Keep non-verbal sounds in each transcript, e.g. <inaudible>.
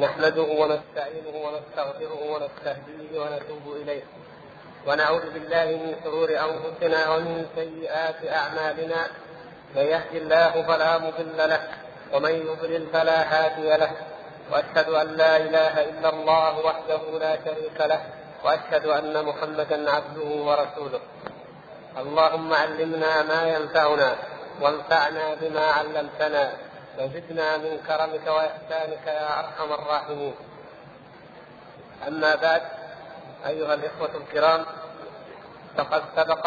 نحمده ونستعينه ونستغفره ونستهديه ونتوب إليه. ونعوذ بالله من شرور أنفسنا ومن سيئات أعمالنا. من يهد الله فلا مضل له ومن يضلل فلا هادي له. وأشهد أن لا إله إلا الله وحده لا شريك له وأشهد أن محمدا عبده ورسوله. اللهم علمنا ما ينفعنا وانفعنا بما علمتنا. وزدنا من كرمك وإحسانك يا أرحم الراحمين. أما بعد أيها الإخوة الكرام فقد سبق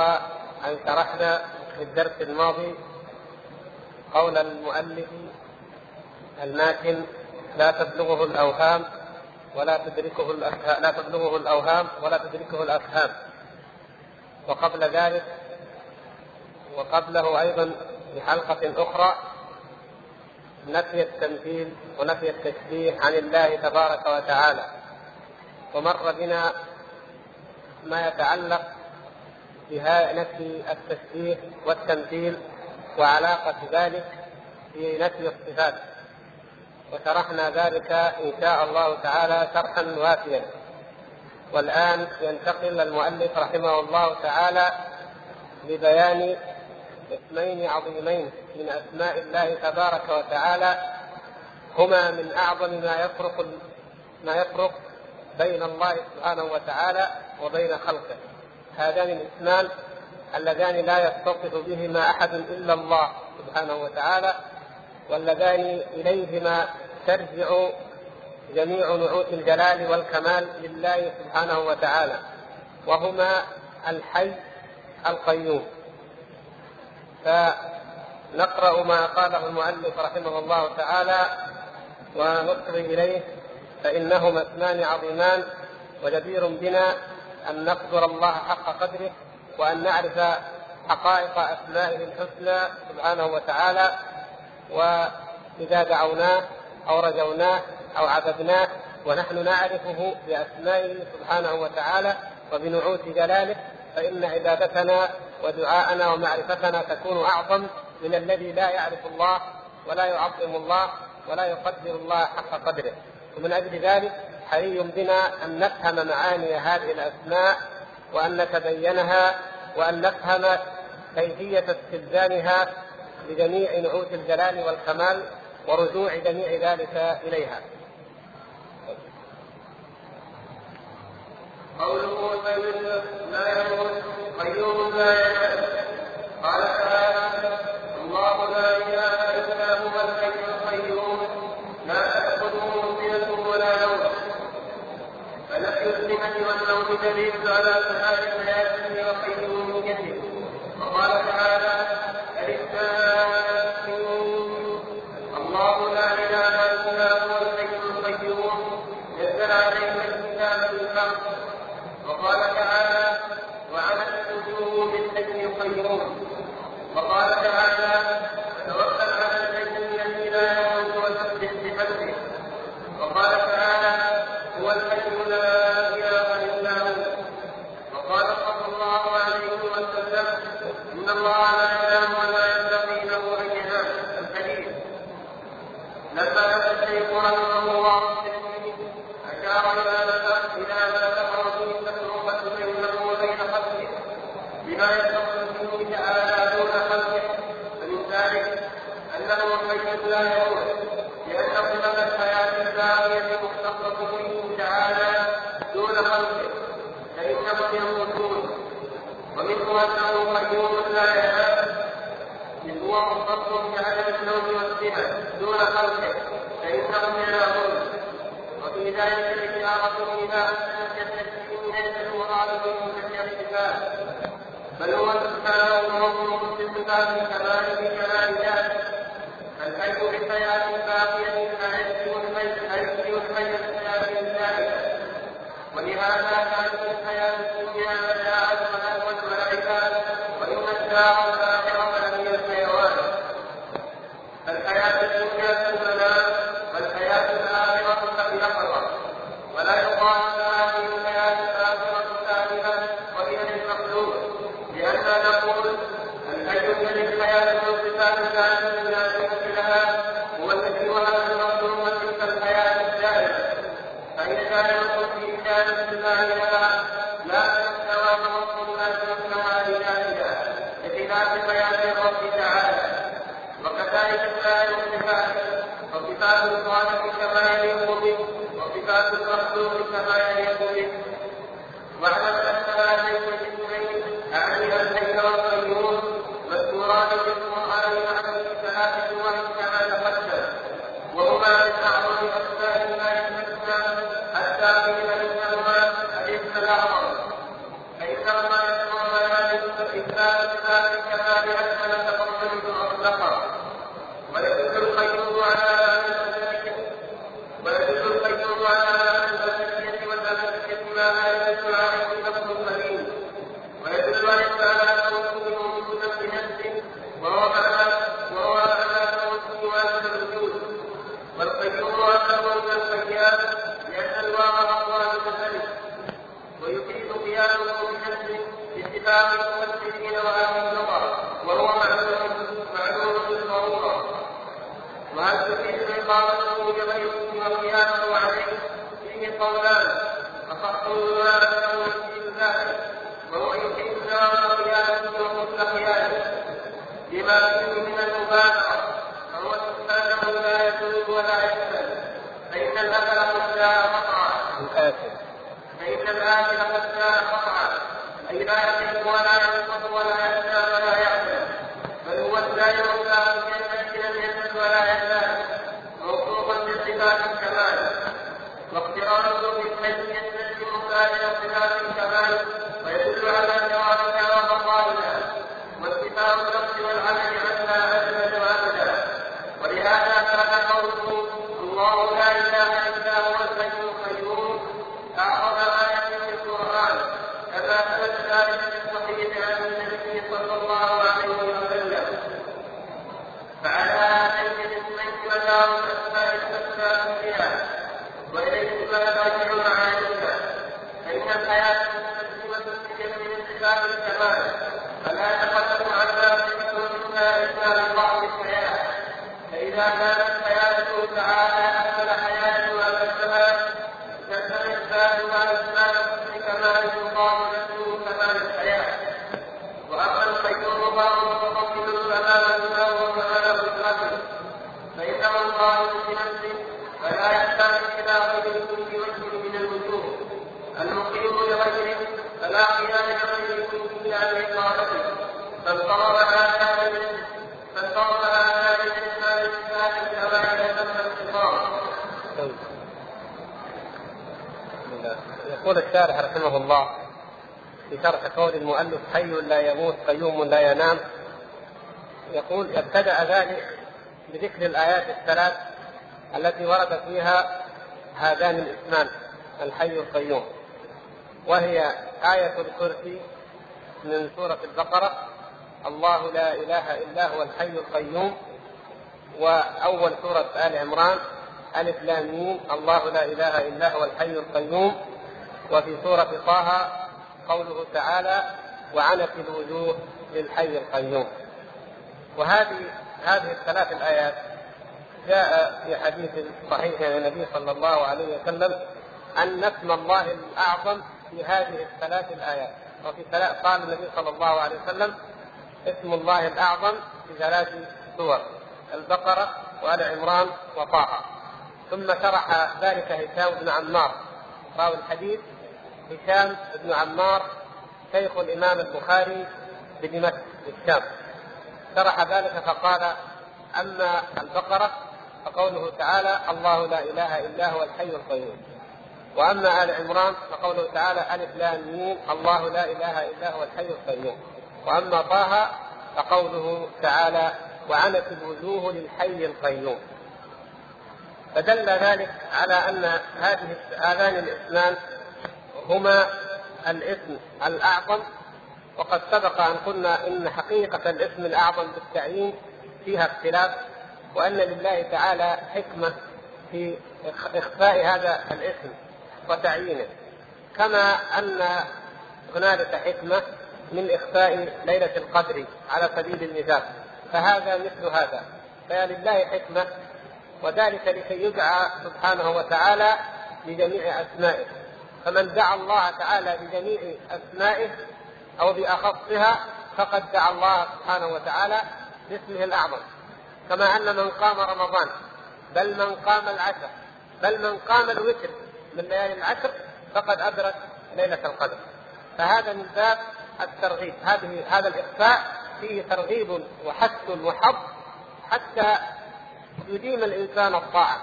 أن شرحنا في الدرس الماضي قول المؤلف الماكن لا تبلغه الأوهام ولا تدركه الأفهام لا تبلغه الأوهام ولا تدركه الأفهام. وقبل ذلك وقبله أيضا في حلقه أخرى نفي التمثيل ونفي التشبيه عن الله تبارك وتعالى ومر بنا ما يتعلق بنفي التشبيه والتمثيل وعلاقة ذلك في نفي الصفات. وشرحنا ذلك إن شاء الله تعالى شرحا وافيا. والآن ينتقل المؤلف رحمه الله تعالى لبيان اسمين عظيمين من أسماء الله تبارك وتعالى هما من أعظم ما يفرق ما يفرق بين الله سبحانه وتعالى وبين خلقه. هذان الاسمان اللذان لا يتصف بهما أحد إلا الله سبحانه وتعالى واللذان إليهما ترجع جميع نعوت الجلال والكمال لله سبحانه وتعالى وهما الحي القيوم. فنقرأ ما قاله المؤلف رحمه الله تعالى ونصغي إليه فإنهما اثنان عظيمان وجدير بنا أن نقدر الله حق قدره وأن نعرف حقائق أسمائه الحسنى سبحانه وتعالى وإذا دعوناه أو رجوناه أو عبدناه ونحن نعرفه بأسمائه سبحانه وتعالى وبنعوت جلاله فإن عبادتنا ودعاءنا ومعرفتنا تكون أعظم من الذي لا يعرف الله ولا يعظم الله ولا يقدر الله حق قدره ومن أجل ذلك حري بنا أن نفهم معاني هذه الأسماء وأن نتبينها وأن نفهم كيفية استلزامها لجميع نعوت الجلال والكمال ورجوع جميع ذلك إليها. قوله لا يموت قيوم لا ينام قال تعالى الله لا إله إلا هو الحي القيوم. لا تأخذه سنة ولا نوم. فنفي السنة والنوم دليل على كمال حياته وقيوميته وقال تعالى الله لا اله الا هو الحي القيوم نزل عليك الكتاب بالحق وقال تعالى وعملت وجوه بالحج يقيمون وقال تعالى توكل على الحج الذي لا يموت وسبح بحمده وقال تعالى هو الحي لا اله الا هو وقال صلى الله عليه وسلم ان الله لا ينام ولا ينبغي له ان ينام الحديث لما نفى الشيخ رحمه الله اشار إلى إلى ما ذكر فيه التفرقه بينه وبين خلقه بما يتصل به تعالى دون خلقه فمن ذلك انه حي لا يموت لأن صفه الحياة الباقيه مختصه به تعالى دون خلقه فانهم يموتون ومنه انه قيوم لا ينام إذ هو مختص بعدم النوم والسنة دون خلقه فإنهم ينامون وفي ذلك إلى أن الجسد ليس المراد به الصفات بل هو سبحانه الموصوف بالصفات الكمال بكمال ذاته الحي بالحياة الباقية كما يشبه الحي يشبه الحي بالحياة الثابتة ولهذا كانت الحياة الدنيا متاعا ولهوا ولعبا وإن الدار الآخرة لمن الحيوان. الحياة الدنيا ولا يحسن فإن الأكل قد جاء قطعا. الآكل فإن الآكل قد جاء قطعا. أي لا يحب ولا ينقص ولا يحسن ولا يحسن بل هو الدائر الثابت لم يزل ولا يزال موصوفا بصفات الكمال واقترانه بالحج يستلزم سائر صفات الكمال ويدل على جوابها وبقائها واتفاق النفس والعمل عنها اجمل وابدا ولهذا كان قوله الله لا اله الا هو الحي القيوم اعظم إيه في القران كما ثبت ذلك في الصحيح عن النبي صلى الله عليه وسلم فعلى هذين الاسمين مدار الاسماء الحسنى فيها واليهما راجع معانيها فان الحياة مستلزمه بجميع صفات الكمال فلا يتقدم عنها صفه منها الا ببعض الحياة فاذا كانت حياته تعالى اكمل حياه واكملها كان اثبات ما اثبات بكمال يقام له كمال الحياة واما القيوم فهو متفضل كمالا له وكمال قدرته فانه القائم بنفسه فلا يحتاج إلى غيره في وجه من الوجوه المقيم لغيره فلا قيام لغيره الا باقامته فاضطرب هذا من فاضطرب هذا من اسماء الصفات الكبائر تم الخطاب يقول الشارح رحمه الله في شرح قول المؤلف حي لا يموت قيوم لا ينام يقول ابتدأ ذلك بذكر الآيات الثلاث التي ورد فيها هذان الاسمان الحي القيوم وهي آية الكرسي من سورة البقرة الله لا إله إلا هو الحي القيوم وأول سورة آل عمران ألف لام الله لا إله إلا هو الحي القيوم. وفي سورة طه قوله تعالى وعنت الوجوه للحي القيوم. وهذه هذه الثلاث الآيات جاء في حديث صحيح عن النبي صلى الله عليه وسلم أن اسم الله الأعظم في هذه الثلاث الآيات. وفي ثلاث قال النبي صلى الله عليه وسلم اسم الله الأعظم في ثلاث سور البقرة وآل عمران وطه. ثم شرح ذلك هشام بن عمار. راوي الحديث هشام بن عمار شيخ الإمام البخاري بدمشق بالشام شرح ذلك فقال أما البقرة فقوله تعالى الله لا إله إلا هو الحي القيوم. وأما آل عمران فقوله تعالى ألف لام ميم الله لا إله إلا هو الحي القيوم. وأما طه فقوله تعالى وعنت الوجوه للحي القيوم. فدل ذلك على أن هذه هذان الاسمان هما الاسم الأعظم. وقد سبق أن قلنا إن حقيقة الاسم الأعظم بالتعيين فيها اختلاف وأن لله تعالى حكمة في إخفاء هذا الاسم وتعيينه. كما أن هنالك حكمة من إخفاء ليلة القدر على سبيل المثال فهذا مثل هذا. فلله حكمة وذلك لكي يدعى سبحانه وتعالى بجميع أسمائه. فمن دعا الله تعالى بجميع أسمائه أو بأخصها فقد دعا الله سبحانه وتعالى باسمه الأعظم. كما أن من قام رمضان بل من قام العشر بل من قام الوتر من ليالي العشر فقد أدرك ليلة القدر. فهذا من باب الترغيب. هذه هذا الإخفاء فيه ترغيب وحث وحظ حتى يديم الإنسان الطاعة.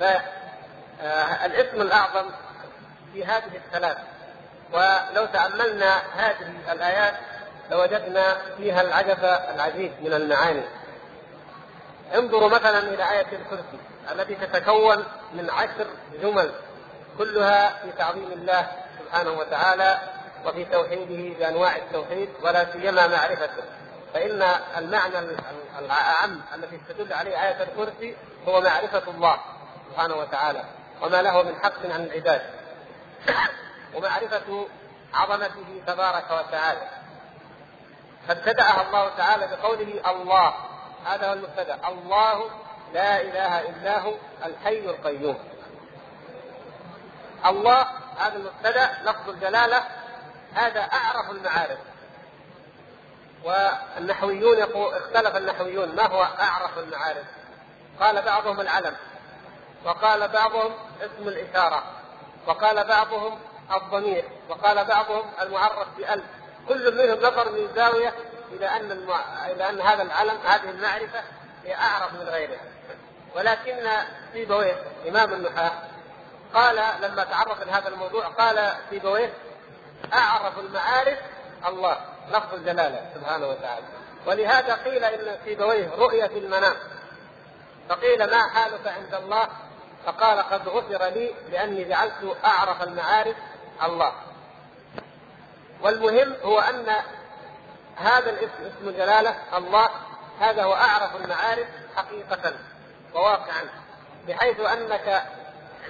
فالاسم الأعظم في هذه الثلاث. ولو تأملنا هذه الآيات لوجدنا فيها العجب العجيب من المعاني. انظروا مثلا إلى آية الكرسي التي تتكون من عشر جمل كلها في تعظيم الله سبحانه وتعالى وفي توحيده بأنواع التوحيد ولا سيما معرفته. فإن المعنى الاعم الذي تدل عليه آية الكرسي هو معرفة الله سبحانه وتعالى وما له من حق عن العباد. ومعرفة عظمته تبارك وتعالى. فابتدأها الله تعالى بقوله الله. هذا هو المبتدأ. الله لا إله إلا هو الحي القيوم. الله هذا المبتدأ لفظ الجلالة هذا أعرف المعارف. والنحويون يقول اختلف النحويون ما هو أعرف المعارف؟ قال بعضهم العلم وقال بعضهم اسم الإشارة. وقال بعضهم الضمير وقال بعضهم المعرف بألف. كل منهم نظر من زاوية إلى أن المع... إلى أن هذا العلم هذه المعرفة هي أعرف من غيرها ولكن سيبويه إمام النحاة قال لما تعرف لهذا الموضوع قال سيبويه أعرف المعارف الله لفظ الجلالة سبحانه وتعالى. ولهذا قيل إن سيبويه رؤيا في المنام. فقيل ما حالك عند الله؟ فقال قد غفر لي لأني جعلت أعرف المعارف الله. والمهم هو أن هذا الاسم اسم الجلاله الله هذا هو أعرف المعارف حقيقة وواقعا بحيث أنك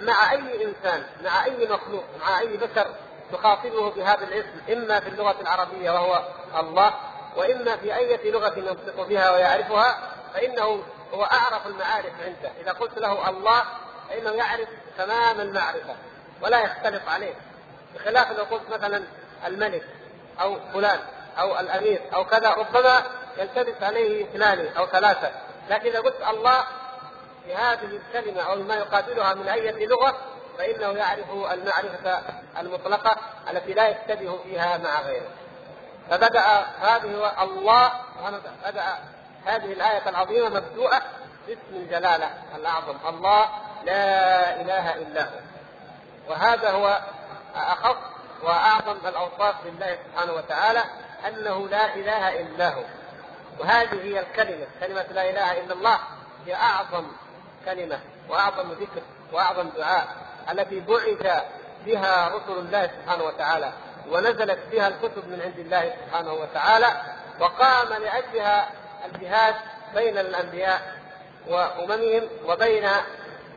مع أي إنسان مع أي مخلوق مع أي بشر تخاطبه بهذا الاسم إما في اللغة العربية وهو الله وإما في أي لغة ينطق بها ويعرفها فإنه هو أعرف المعارف عنده. إذا قلت له الله فإنه يعرف تمام المعرفة ولا يختلف عليه بخلاف لو قلت مثلا الملك أو فلان أو الأمير أو كذا ربما يلتبس عليه اثنان أو ثلاثة لكن إذا قلت الله بهذه الكلمة أو ما يقابلها من أي لغة فإنه يعرف المعرفة المطلقة التي لا يشتبه فيها مع غيره. فبدأ هذه الله بدأ هذه الآية العظيمة مبدوءة باسم الجلالة الأعظم الله لا إله إلا هو. وهذا هو أخص وأعظم الأوصاف لله سبحانه وتعالى أنه لا إله إلا هو. وهذه هي الكلمة كلمة لا إله إلا الله هي أعظم كلمة وأعظم ذكر وأعظم دعاء التي بعث بها رسل الله سبحانه وتعالى ونزلت بها الكتب من عند الله سبحانه وتعالى وقام لأجلها الجهاد بين الأنبياء وأممهم وبين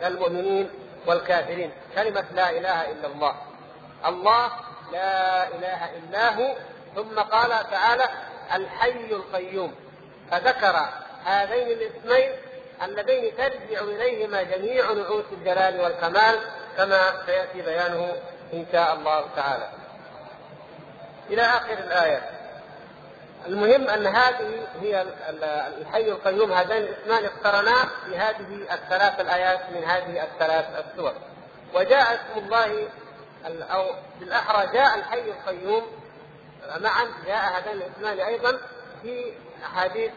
المؤمنين والكافرين كلمة لا إله إلا الله الله لا إله إلا هو ثم قال تعالى الحي القيوم فذكر هذين الاسمين اللذين ترجع إليهما جميع نعوت الجلال والكمال كما سيأتي بيانه إن شاء الله تعالى. إلى آخر الآية. المهم أن هذه هي الحي القيوم هذان الاسمان اقترنا في هذه الثلاث الآيات من هذه الثلاث السور. وجاء اسم الله أو بالأحرى جاء الحي القيوم معا جاء هذان الاسمان أيضا في أحاديث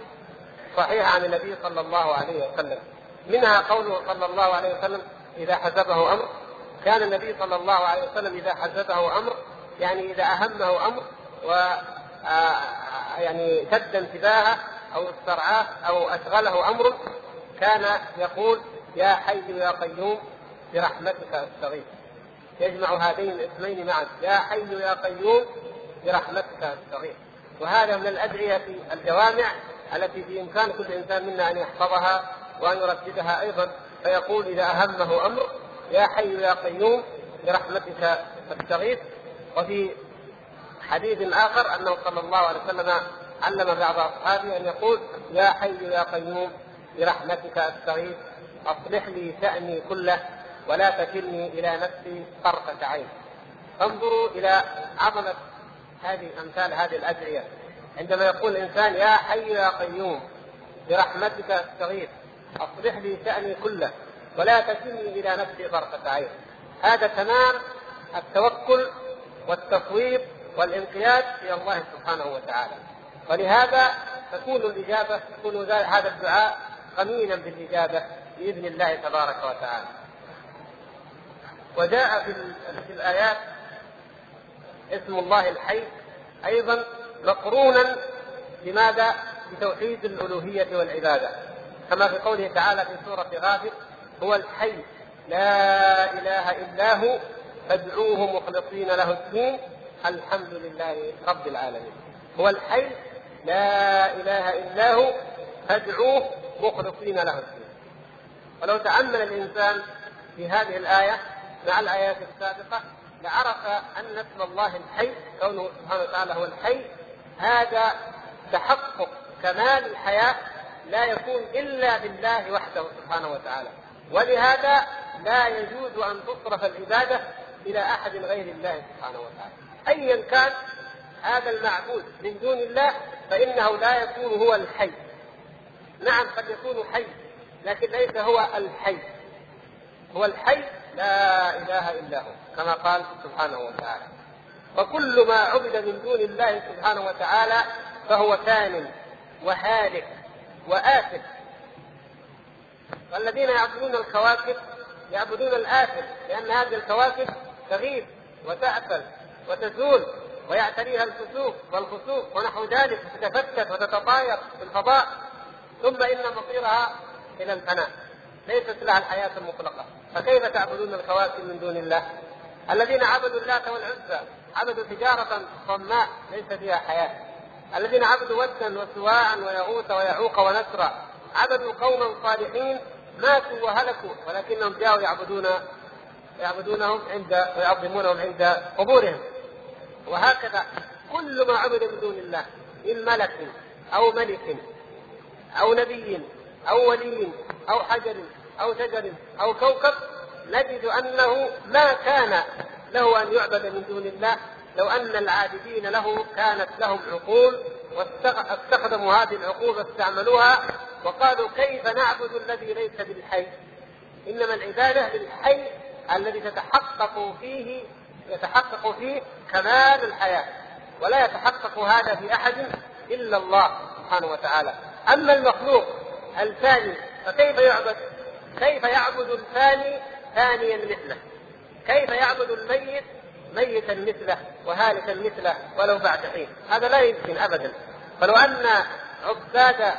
صحيحة عن النبي صلى الله عليه وسلم منها قوله صلى الله عليه وسلم إذا حزبه أمر كان النبي صلى الله عليه وسلم إذا حزبه أمر يعني إذا أهمه أمر و آه، يعني شد انتباهه أو استرعاه أو أشغله أمر كان يقول يا حي يا قيوم برحمتك أستغيث. يجمع هذين الاسمين معا. يا حي يا قيوم برحمتك أستغيث. وهذا من الأدعية الجوامع التي بإمكان كل إنسان منا أن يحفظها وأن يرددها أيضا. فيقول إذا أهمه أمر يا حي يا قيوم برحمتك فاستغيث وفي حديث آخر انه صلى الله عليه وسلم علم بعض أصحابه أن يقول يا حي يا قيوم برحمتك أستغيث أصلح لي شأني كله ولا تكلني إلى نفسي طرفة عين. انظروا إلى عظمة هذه أمثال هذه الأدعية. عندما يقول الإنسان يا حي يا قيوم برحمتك أستغيث أصلح لي شأني كله ولا تكلني إلى نفسي طرفة عين. هذا تمام التوكل والتفويض والانقياد إلى الله سبحانه وتعالى. ولهذا تكون الإجابة تكون هذا الدعاء قمينا بالإجابة بإذن الله تبارك وتعالى. وجاء في الآيات اسم الله الحي أيضا مقرونا لماذا؟ بتوحيد الألوهية والعبادة. كما في قوله تعالى في سورة غافر هو الحي لا إله إلا هو فادعوه مخلصين له الدين الحمد لله رب العالمين. هو الحي لا إله إلا هو فادعوه مخلصين له الدين. ولو تأمل الإنسان في هذه الآية مع الآيات السابقة لعرف أن اسم الله الحي كونه سبحانه وتعالى هو الحي هذا تحقق كمال الحياة لا يكون إلا بالله وحده سبحانه وتعالى. ولهذا لا يجوز أن تصرف العبادة إلى أحد غير الله سبحانه وتعالى. ايا كان هذا المعبود من دون الله فإنه لا يكون هو الحي. نعم قد يكون حي لكن ليس هو الحي. هو الحي لا إله إلا هو كما قال سبحانه وتعالى. وكل ما عبد من دون الله سبحانه وتعالى فهو ثان وهالك وآثم. والذين يعبدون الكواكب يعبدون الآثم لأن هذه الكواكب تغيب وتأكل وتزول ويعتريها الكسوف والخسوف ونحو ذلك تتفتت وتتطاير في الفضاء ثم إن مصيرها إلى الفناء. ليست لها الحياة المطلقة. فكيف تعبدون الكواكب من دون الله؟ الذين عبدوا اللات والعزى عبدوا تجارة صماء ليس فيها حياة. الذين عبدوا ودا وسواعا ويغوث ويعوق ونسرا عبدوا قوما صالحين ماتوا وهلكوا ولكنهم جاءوا يعبدون يعبدونهم عند ويعظمونهم عند قبورهم. وهكذا كل ما عبد من دون الله من ملك أو ملك أو نبي أو ولي أو حجر أو شجر أو كوكب نجد أنه ما كان له أن يعبد من دون الله لو أن العابدين له كانت لهم عقول واستخدموا هذه العقول واستعملوها وقالوا كيف نعبد الذي ليس بالحي؟ إنما العبادة بالحي الذي تتحقق فيه يتحقق فيه كمال الحياة ولا يتحقق هذا في أحد إلا الله سبحانه وتعالى. أما المخلوق الثاني فكيف يعبد؟ كيف يعبد الثاني ثانيا مثله؟ كيف يعبد الميت ميتا مثله وهالكا مثله ولو بعد حين؟ هذا لا يمكن أبدا. فلو أن عباد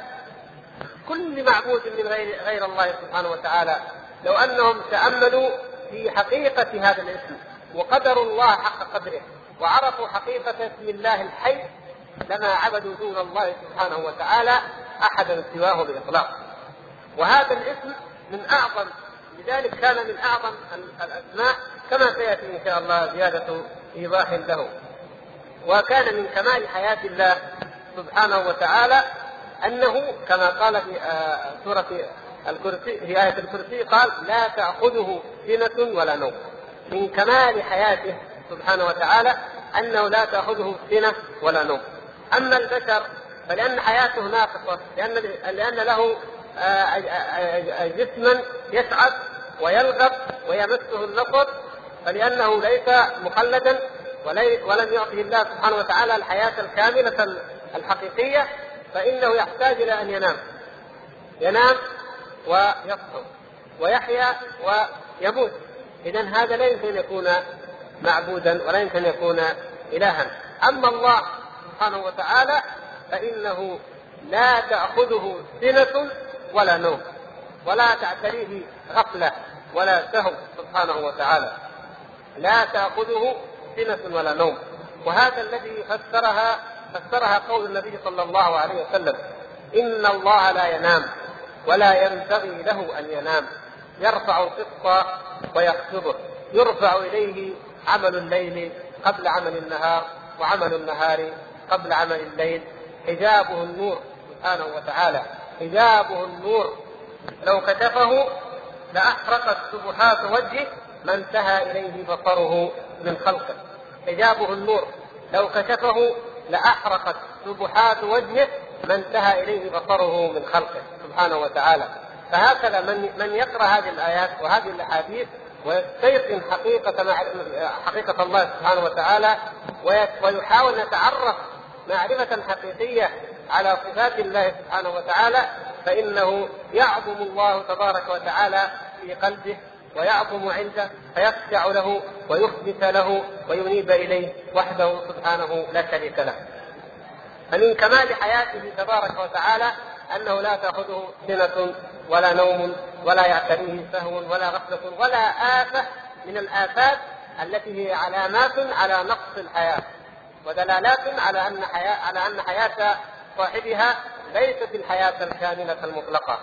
كل معبود من غير غير الله سبحانه وتعالى لو أنهم تأملوا في حقيقة هذا الاسم وقدروا الله حق قدره وعرفوا حقيقة اسم الله الحي لما عبدوا دون الله سبحانه وتعالى أحدا سواه بإطلاق. وهذا الاسم من أعظم لذلك كان من أعظم الأسماء كما سيأتي إن شاء الله زيادة إيضاح له. وكان من كمال حياة الله سبحانه وتعالى أنه كما قال في آه، سورة الكرسي في آية الكرسي قال لا تأخذه سنة ولا نوم. من كمال حياته سبحانه وتعالى أنه لا تأخذه سنة ولا نوم. أما البشر فلأن حياته ناقصة لأن لأن له آه، آه، جسما يسعد ويلغب ويمسه النصر فلأنه ليس مخلدا ولم يعطه الله سبحانه وتعالى الحياة الكاملة الحقيقية فإنه يحتاج إلى أن ينام. ينام ويصحو ويحيا ويموت. إذا هذا لا يمكن أن يكون معبودا ولا يمكن أن يكون إلها. أما الله سبحانه وتعالى فإنه لا تأخذه سنه ولا نوم ولا تعتريه غفلة ولا سهو سبحانه وتعالى. لا تأخذه سنه ولا نوم. وهذا الذي فسرها فسرها قول النبي صلى الله عليه وسلم إن الله لا ينام ولا ينبغي له أن ينام يرفع القسط ويخفضه يرفع إليه عمل الليل قبل عمل النهار وعمل النهار قبل عمل الليل. حجابه النور سبحانه وتعالى. حجابه النور. لو كشفه لاحرقت سبحات وجهه ما انتهى إليه بصره من خلقه. حجابه النور. لو كشفه لأحرقت سبحات وجهه ما انتهى إليه بصره من خلقه. سبحانه وتعالى. فهكذا من من يقرأ هذه الآيات وهذه الأحاديث ويستيقن حقيقة حقيقة الله سبحانه وتعالى ويحاول أن يتعرف معرفة حقيقية على صفات الله سبحانه وتعالى فإنه يعظم الله تبارك وتعالى في قلبه ويعظم عنده فيخشع له ويخبت له وينيب إليه وحده سبحانه لا شريك له. فمن كمال حياته تبارك وتعالى أنه لا تأخذه سنة ولا نوم ولا يعتريه سهو ولا غفلة ولا آفة من الآفات التي هي علامات على نقص الحياة ودلالات على أن حياة على أن حياة صاحبها ليست الحياة الكاملة المطلقة.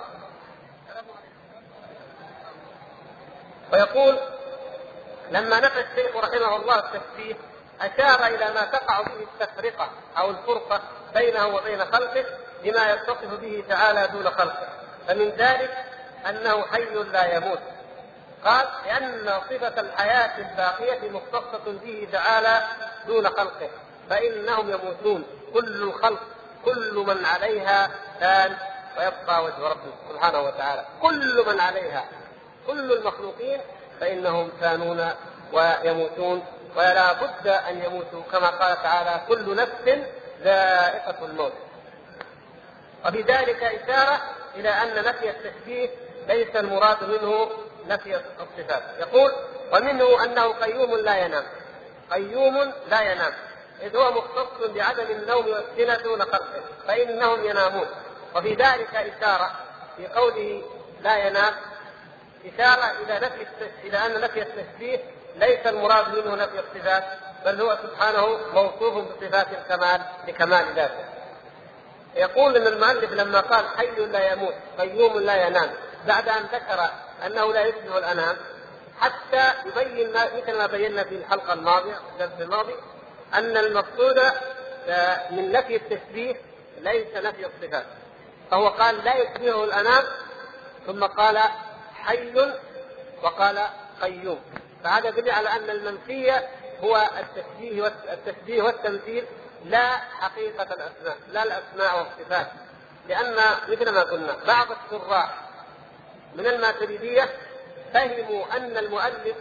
ويقول لما نفى الشيخ رحمه الله التشبيه أشار إلى ما تقع به التفرقة أو الفرقة بينه وبين خلقه بما يتصف به تعالى دون خلقه فمن ذلك أنه حي لا يموت. قال لأن صفة الحياة الباقية مختصة به تعالى دون خلقه فإنهم يموتون. كل الخلق كل من عليها فان ويبقى وجه ربه سبحانه وتعالى. كل من عليها كل المخلوقين فإنهم فانون ويموتون. ولا بد أن يموتوا كما قال تعالى كل نفس ذائقة الموت. وبذلك إشارة إلى أن نفي التشبيه ليس المراد منه نفي الصفات. يقول ومنه أنه قيوم لا ينام. قيوم لا ينام. إذ هو مختص بعدم النوم والسنة دون خلقه فإنهم ينامون. وفي ذلك إشارة في قوله لا ينام إشارة إلى نفي إلى أن نفي التشبيه ليس المراد منه نفي الصفات بل هو سبحانه موصوف بصفات الكمال لكمال ذاته. يقول إن المؤلف لما قال حي لا يموت قيوم لا ينام بعد أن ذكر أنه لا يشبه الأنام حتى يبين ما مثل ما بينا في الحلقة الماضية الدرس الماضي أن المقصود من نفي التشبيه ليس نفي الصفات. فهو قال لا يشبهه الأنام ثم قال حي وقال قيوم. فهذا يدل على أن المنفي هو التشبيه والتمثيل لا حقيقة الأسماء لا الأسماء والصفات. لأن مثل ما قلنا بعض الشراح من الماتريدية فهموا أن المؤلف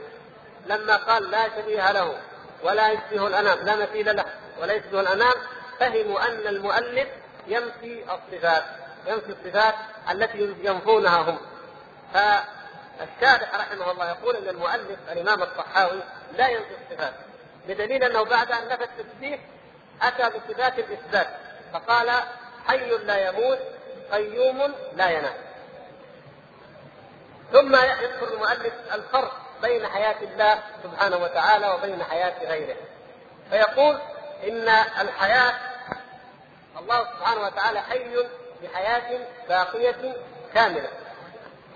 لما قال لا شبيه له ولا يشبه الأنام لا مثيل له ولا يشبه الأنام فهموا أن المؤلف ينفي الصفات ينفي الصفات التي ينفونها هم. فالشارح رحمه الله يقول إن المؤلف الإمام الطحاوي لا ينفي الصفات بدليل أنه بعد أن نفى التشبيه أتى بصفات الإثبات فقال حي لا يموت قيوم لا ينام. ثم يذكر المؤلف الفرق بين حياة الله سبحانه وتعالى وبين حياة غيره. فيقول إن الحياة الله سبحانه وتعالى حي بحياة باقية كاملة.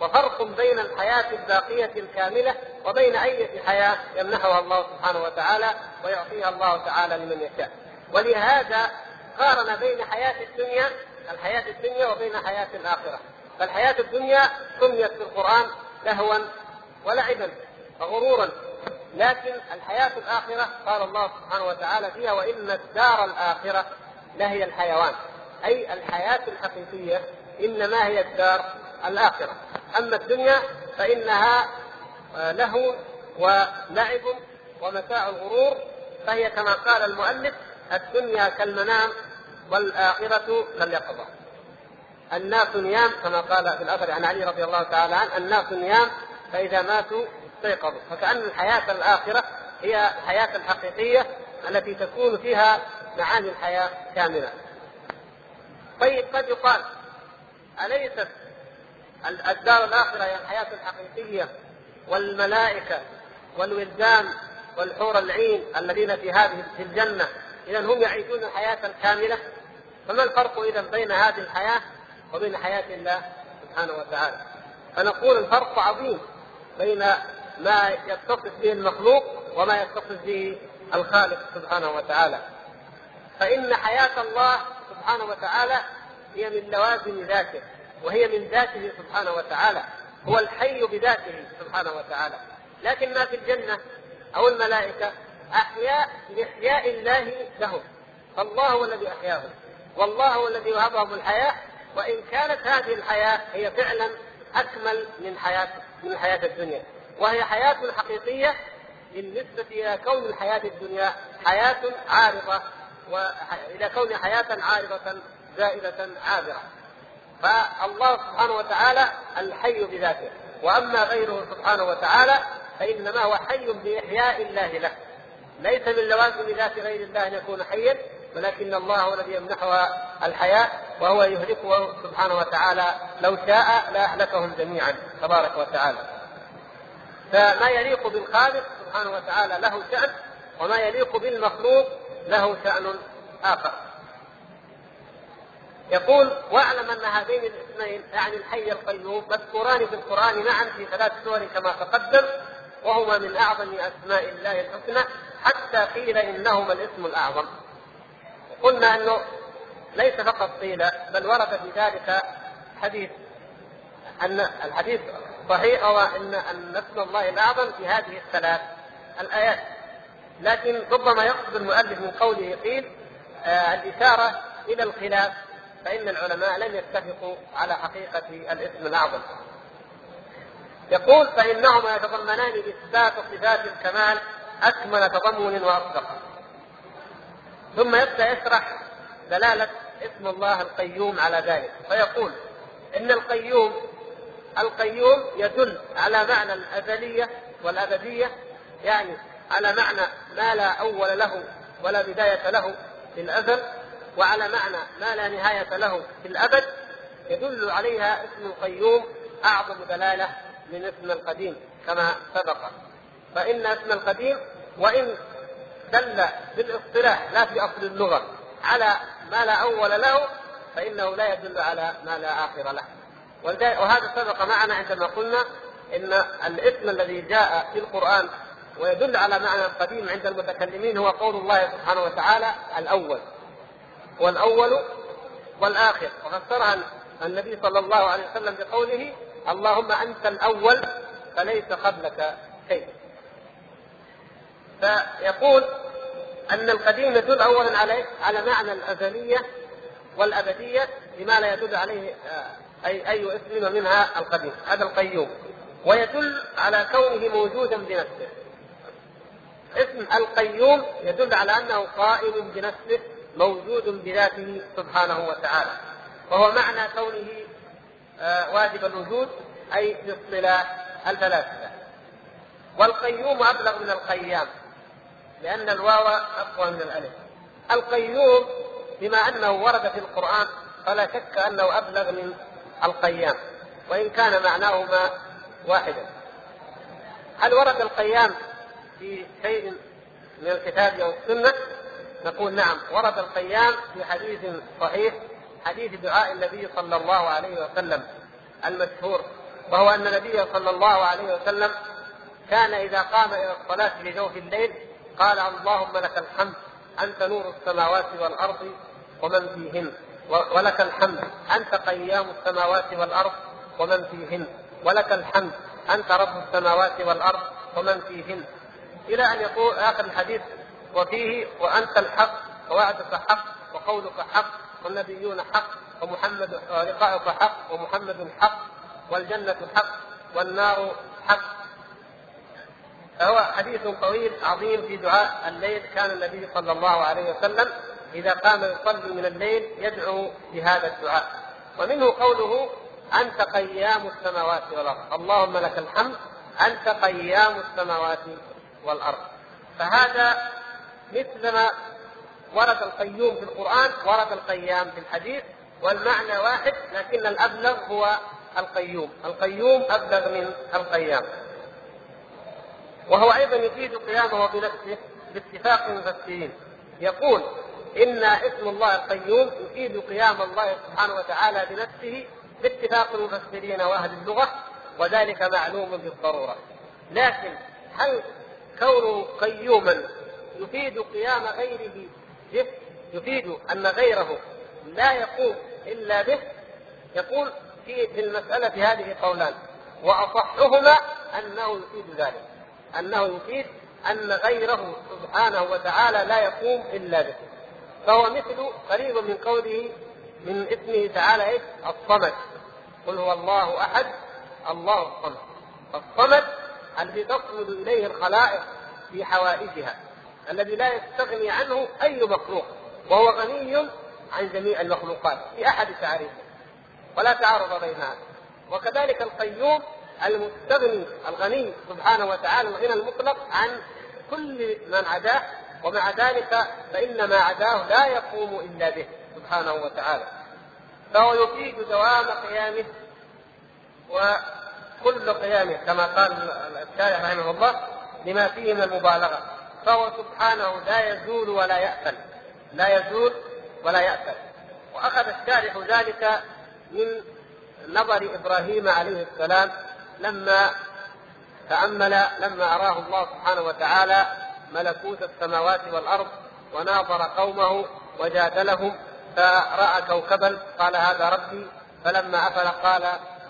وفرق بين الحياة الباقية الكاملة وبين أي حياة يمنحها الله سبحانه وتعالى ويعطيها الله تعالى لمن يشاء. ولهذا قارن بين حياة الدنيا الحياة الدنيا وبين حياة الآخرة. فالحياة الدنيا سميت في القرآن لهوا ولعبا وغرورا. لكن الحياة الآخرة قال الله سبحانه وتعالى فيها وإن الدار الآخرة لهي الحيوان. أي الحياة الحقيقية إنما هي الدار الآخرة. أما الدنيا فإنها لهو ولعب ومتاع الغرور. فهي كما قال المؤلف الدنيا كالمنام والآخرة كاليقظة. الناس نيام كما قال في الأثر عن علي رضي الله تعالى عنه الناس نيام فإذا ماتوا استيقظوا. فكأن الحياة الآخرة هي الحياة الحقيقية التي تكون فيها معاني الحياة كاملة. طيب قد يقال أليست الدار الآخرة هي الحياة الحقيقية والملائكة والولدان والحور العين الذين في هذه في الجنة إذا هم يعيشون الحياة الكاملة فما الفرق إذا بين هذه الحياة وبين حياة الله سبحانه وتعالى؟ فنقول الفرق عظيم بين ما يتصف به المخلوق وما يتصف به الخالق سبحانه وتعالى. فإن حياة الله سبحانه وتعالى هي من لوازم ذاته وهي من ذاته سبحانه وتعالى هو الحي بذاته سبحانه وتعالى. لكن ما في الجنة أو الملائكة أحياء لإحياء الله لهم. فالله هو الذي أحياهم. والله هو الذي وهبهم الحياة. وإن كانت هذه الحياة هي فعلا أكمل من حياة من حياة الدنيا. وهي حياة حقيقية بالنسبة إلى كون الحياة الدنيا حياة عارضة وإلى كون حياة عارضة زائدة عابرة. فالله سبحانه وتعالى الحي بذاته. وأما غيره سبحانه وتعالى فإنما هو حي بإحياء الله له. ليس من لوازم ذات غير الله أن يكون حيا ولكن الله هو الذي يمنحها الحياة وهو يهلكه سبحانه وتعالى. لو شاء لاهلكهم جميعا تبارك وتعالى. فما يليق بالخالق سبحانه وتعالى له شأن وما يليق بالمخلوق له شأن آخر. يقول واعلم أن هذين الاسمين يعني الحي القيوم مذكوران في القرآن معا في ثلاث سور كما تقدم. وهما من أعظم أسماء الله الحسنى حتى قيل إنهما الاسم الأعظم قلنا أنه ليس فقط قيل بل ورد في ذلك حديث أن الحديث صحيح هو أن أن اسم الله الأعظم في هذه الثلاث الآيات لكن ربما يقصد المؤلف من قوله قيل آه الإشارة إلى الخلاف فإن العلماء لم يتفقوا على حقيقة الاسم الأعظم. يقول فإنهما يتضمنان إثبات صفات الكمال أكمل تضمن وأصدق. ثم يبدأ يشرح دلالة اسم الله القيوم على ذلك فيقول إن القيوم القيوم يدل على معنى الأزلية والأبدية يعني على معنى ما لا أول له ولا بداية له في الأزل وعلى معنى ما لا نهاية له في الأبد يدل عليها اسم القيوم أعظم دلالة من اسم القديم كما سبق. فإن اسم القديم وإن دل بالاصطلاح لا في أصل اللغة على ما لا أول له فإنه لا يدل على ما لا آخر له. وهذا سبق معنا عندما قلنا إن الاسم الذي جاء في القرآن ويدل على معنى القديم عند المتكلمين هو قول الله سبحانه وتعالى الأول والأول والآخر. وفسرها النبي صلى الله عليه وسلم بقوله اللهم أنت الأول فليس قبلك شيء. فيقول أن القديم يدل أولا عليه على معنى الأزلية والأبدية لما لا يدل عليه آه، أي أي اسم منها القديم هذا القيوم. ويدل على كونه موجودا بنفسه. اسم القيوم يدل على أنه قائم بنفسه موجود بذاته سبحانه وتعالى. وهو معنى كونه واجب الوجود أي في اصطلاح الفلاسفة. والقيوم أبلغ من القيام لأن الواو أقوى من الألف. القيوم بما أنه ورد في القرآن فلا شك أنه أبلغ من القيام وإن كان معناهما واحدا. هل ورد القيام في شيء من الكتاب أو السنة؟ نقول نعم ورد القيام في حديث صحيح حديث دعاء النبي صلى الله عليه وسلم المشهور وهو أن النبي صلى الله عليه وسلم كان إذا قام إلى الصلاة في جوف الليل قال اللهم لك الحمد أنت نور السماوات والأرض ومن فيهن ولك الحمد أنت قيام السماوات والأرض ومن فيهن ولك الحمد أنت رب السماوات والأرض ومن فيهن. إلى أن يقول آخر الحديث وفيه وأنت الحق ووعدك حق وقولك حق والنبيون حق ومحمد ولقاؤك حق ومحمد حق والجنة حق والنار حق. فهو حديث طويل عظيم في دعاء الليل كان النبي صلى الله عليه وسلم إذا قام يصلي من الليل يدعو بهذا الدعاء. ومنه قوله أنت قيام السماوات والأرض. اللهم لك الحمد أنت قيام السماوات والأرض. فهذا مثلما ورد القيوم في القرآن ورد القيام في الحديث والمعنى واحد لكن الأبلغ هو القيوم. القيوم أبلغ من القيام. وهو أيضا يفيد قيامه بنفسه باتفاق المفسرين يقول إن اسم الله القيوم يفيد قيام الله سبحانه وتعالى بنفسه باتفاق المفسرين وأهل اللغة وذلك معلوم بالضرورة. لكن هل كونه قيوما يفيد قيام غيره به يفيد أن غيره لا يقوم إلا به يقول في المسألة هذه قولان وأصحهما أنه يفيد ذلك. أنه يفيد أن غيره سبحانه وتعالى لا يقوم إلا به. فهو مثل قريب من قوله من اسمه تعالى إيش؟ الصمد. قل هو الله أحد الله الصمد. الصمد الذي تصمد إليه الخلائق في حوائجها. الذي لا يستغني عنه أي مخلوق وهو غني عن جميع المخلوقات في أحد تعريفه ولا تعارض بينها وكذلك القيوم المستغني الغني سبحانه وتعالى الغنى المطلق عن كل من عداه ومع ذلك فإن ما عداه لا يقوم إلا به سبحانه وتعالى. فهو يفيد دوام قيامه وكل قيامه كما قال الشارع رحمه الله لما فيه من المبالغة. فهو سبحانه لا يزول ولا يأثل لا يزول ولا يأثل وأخذ الشارح ذلك من نظر إبراهيم عليه السلام لما تأمل لما أراه الله سبحانه وتعالى ملكوت السماوات والأرض وناظر قومه وجادلهم فرأى كوكبا قال هذا ربي فلما أفل قال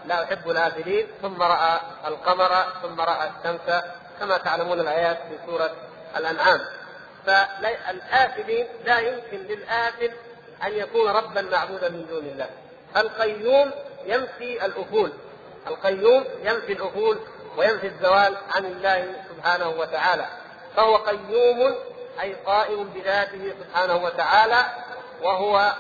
لا أحب الآفلين ثم رأى القمر ثم رأى الشمس كما تعلمون الآيات في سورة الأنعام. فالآفلين لا يمكن للآفل أن يكون ربا معبودا من دون الله. القيوم ينفي الأفول. القيوم ينفي الأفول وينفي الزوال عن الله سبحانه وتعالى. فهو قيوم أي قائم بذاته سبحانه وتعالى وهو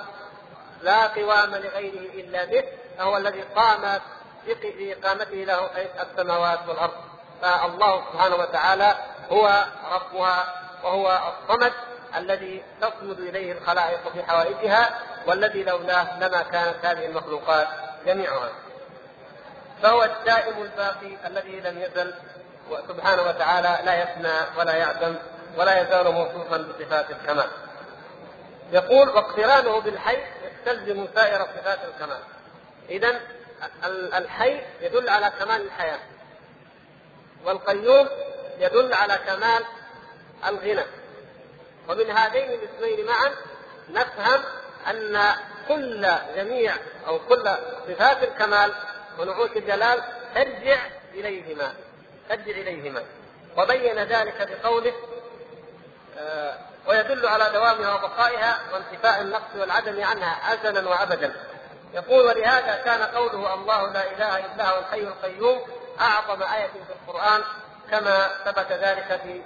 لا قوام لغيره إلا به فهو الذي قام بإقامته له السماوات والأرض. فالله سبحانه وتعالى هو ربها وهو الصمد الذي تصمد إليه الخلائق في حوائجها والذي لولاه لما كانت هذه المخلوقات جميعها. فهو الدائم الباقي الذي لم يزل سبحانه وتعالى لا يفنى ولا يعدم ولا يزال موصوفا بصفات الكمال. يقول واقترانه بالحي يستلزم سائر صفات الكمال. اذا الحي يدل على كمال الحياة. والقيوم يدل على كمال الغنى. ومن هذين الاسمين معا نفهم أن كل جميع أو كل صفات الكمال ونعوت الجلال ترجع إليهما ترجع إليهما وبين ذلك بقوله آه ويدل على دوامها وبقائها وانتفاء النقص والعدم عنها ازلا وابدا يقول ولهذا كان قوله الله لا إله إلا هو الحي القيوم أعظم آية في القرآن كما ثبت ذلك في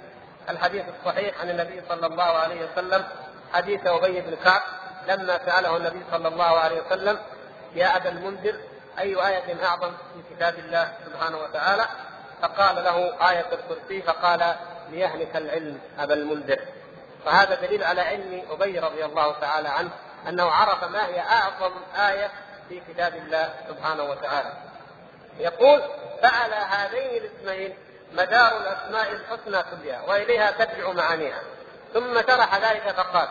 الحديث الصحيح عن النبي صلى الله عليه وسلم حديث أبي بن كعب لما سأله النبي صلى الله عليه وسلم يا أبا المنذر أي آية أعظم في كتاب الله سبحانه وتعالى؟ فقال له آية الكرسي فقال ليهلك العلم أبا المنذر. فهذا دليل على علم أبي رضي الله تعالى عنه أنه عرف ما هي أعظم آية في كتاب الله سبحانه وتعالى. يقول فعلى هذين الاسمين مدار الأسماء الحسنى كلها وإليها ترجع معانيها. ثم شرح ذلك فقال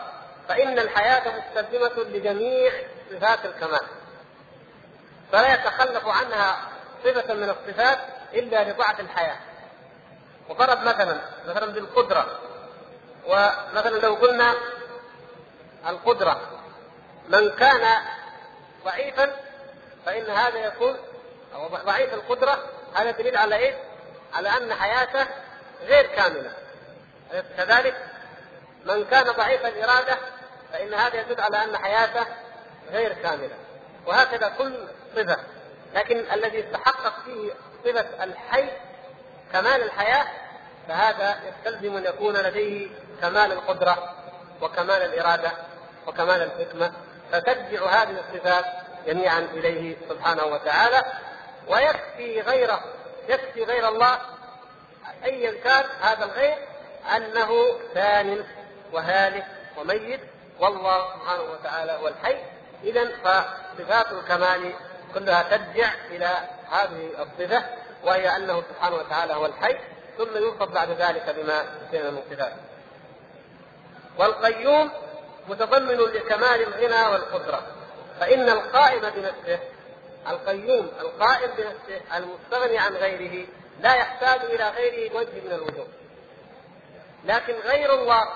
فإن الحياة مستلزمة لجميع صفات الكمال. فلا يتخلف عنها صفة من الصفات إلا لضعف الحياة. وضرب مثلا مثلا بالقدرة. ومثلا لو قلنا القدرة من كان ضعيفا فإن هذا يكون أو ضعيف القدرة هذا دليل على إيه؟ على أن حياته غير كاملة. كذلك من كان ضعيف الإرادة فإن هذا يدل على أن حياته غير كاملة. وهكذا كل صفة. لكن الذي يتحقق فيه صفة الحي كمال الحياة فهذا يستلزم أن يكون لديه كمال القدرة وكمال الإرادة وكمال الحكمة. فترجع هذه الصفات جميعا إليه سبحانه وتعالى ويكفي غيره. يكفي غير الله ايا كان هذا الغير أنه ثان وهالك وميت والله سبحانه وتعالى هو الحي. اذا فصفات الكمال كلها ترجع إلى هذه الصفة وهي أنه سبحانه وتعالى هو الحي ثم يوصف بعد ذلك بما فينا من صفات. والقيوم متضمن لكمال الغنى والقدرة فإن القائم بنفسه القيوم القائم بنفسه المستغني عن غيره لا يحتاج إلى غيره بوجه من الوجوه. لكن غير الله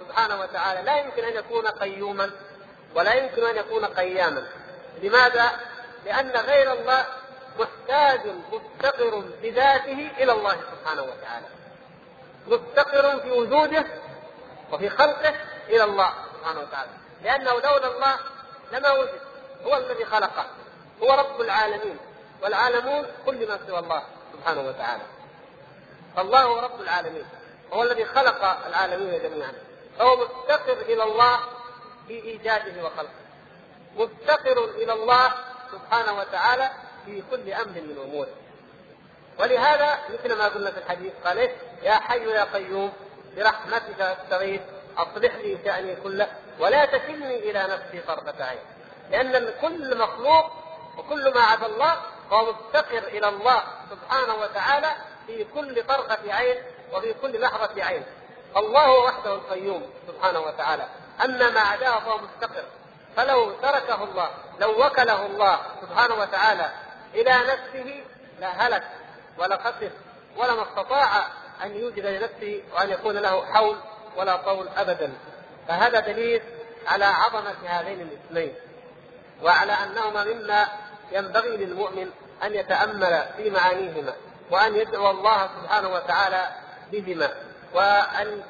سبحانه وتعالى لا يمكن أن يكون قيوما ولا يمكن أن يكون قياما. لماذا؟ لأن غير الله محتاج مفتقر بذاته إلى الله سبحانه وتعالى. مفتقر في وجوده وفي خلقه إلى الله سبحانه وتعالى. لأنه لولا الله لما وجد؟ هو الذي خلقه. هو رب العالمين والعالمون كل ما سوى الله سبحانه وتعالى. فالله هو رب العالمين هو الذي خلق العالمين جميعا. فهو مفتقر إلى الله في إيجاده وخلقه. مفتقر إلى الله سبحانه وتعالى في كل أمر من أموره. ولهذا مثل ما قلنا في الحديث قال إيه؟ يا حي يا قيوم برحمتك أستغيث أصلح لي شأني كله ولا تكلني إلى نفسي طرفة عين. لأن كل مخلوق وكل ما عدا الله فهو مفتقر إلى الله سبحانه وتعالى في كل طرفة عين وفي كل لحظة عين. الله وحده القيوم سبحانه وتعالى. أما ما عداه فهو مفتقر فلو تركه الله لو وكله الله سبحانه وتعالى إلى نفسه لهلك ولا خسر ولما استطاع أن يوجد لنفسه وأن يكون له حول ولا طول ابدا. فهذا دليل على عظمة هذين الاثنين. وعلى أنهما مما ينبغي للمؤمن أن يتأمل في معانيهما وأن يدعو الله سبحانه وتعالى بهما وأن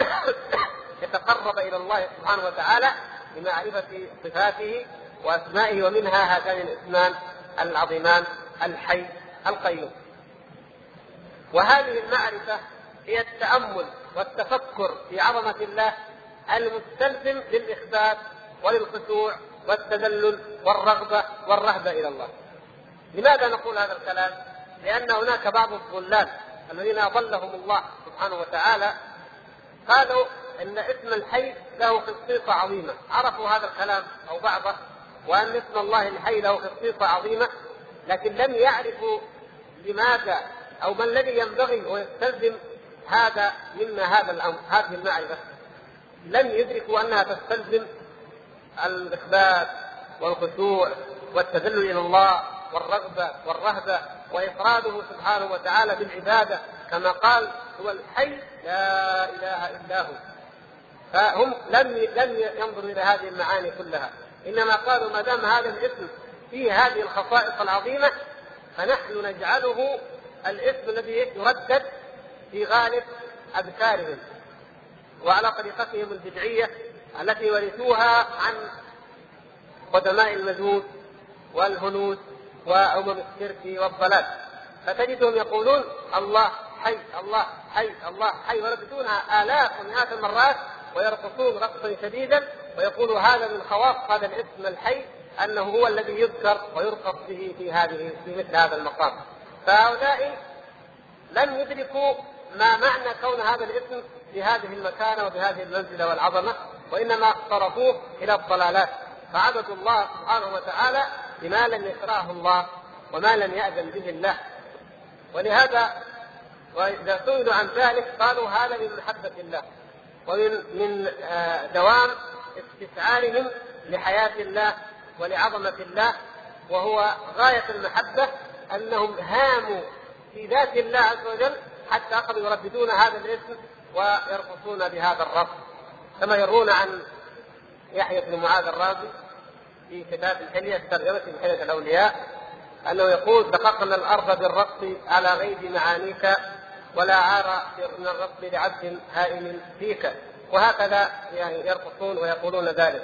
<coughs> يتقرب إلى الله سبحانه وتعالى بمعرفة صفاته وأسمائه ومنها هاتان الاسمان العظيمان الحي القيوم. وهذه المعرفة هي التأمل والتفكر في عظمة الله المستلزم للإخبات وللخشوع والتذلل والرغبة والرهبة إلى الله. لماذا نقول هذا الكلام؟ لأن هناك بعض الضلال الذين أضلهم الله سبحانه وتعالى قالوا إن اسم الحي له خصيصة عظيمة، عرفوا هذا الكلام أو بعضه وأن اسم الله الحي له خصيصة عظيمة لكن لم يعرفوا لماذا أو ما الذي ينبغي ويستلزم هذا مما هذا الأمر هذه المعرفة. لم يدركوا أنها تستلزم الاخبات والخشوع والتذلل إلى الله والرغبة والرهبة وإفراده سبحانه وتعالى بالعبادة كما قال هو الحي لا إله إلا هو. فهم لم لم ينظروا إلى هذه المعاني كلها. إنما قالوا ما دام هذا الاسم فيه هذه الخصائص العظيمة فنحن نجعله الاسم الذي يردد في غالب أذكارهم وعلى طريقتهم البدعية التي ورثوها عن قدماء المجوس والهنود وامم الشرك والضلال. فتجدهم يقولون الله حي الله حي الله حي ويرددونها آلاف ومئات المرات ويرقصون رقصا شديدا ويقولوا هذا من خواص هذا الاسم الحي أنه هو الذي يذكر ويرقص به في هذه في مثل هذا المقام. فهؤلاء لم يدركوا ما معنى كون هذا الاسم في هذه المكانة وبهذه المنزلة والعظمة. وإنما صرفوه إلى الضلالات. فعبدوا الله سبحانه وتعالى بما لم يشرعه الله وما لم يأذن به الله. ولهذا وإذا سئلوا عن ذلك قالوا هذا من محبة الله ومن من آه، دوام استشعارهم لحياة الله ولعظمة الله. وهو غاية المحبة أنهم هاموا في ذات الله عز وجل حتى أخذوا يرددون هذا الاسم ويرقصون بهذا الرفض كما يرون عن يحيى بن معاذ الرازي في كتاب الحلية الترجمة في حلية الأولياء أنه يقول دققنا الأرض بالرقص على غيب معانيك ولا عار من الرقص لعبد هائم فيك. وهكذا يعني يرقصون ويقولون ذلك.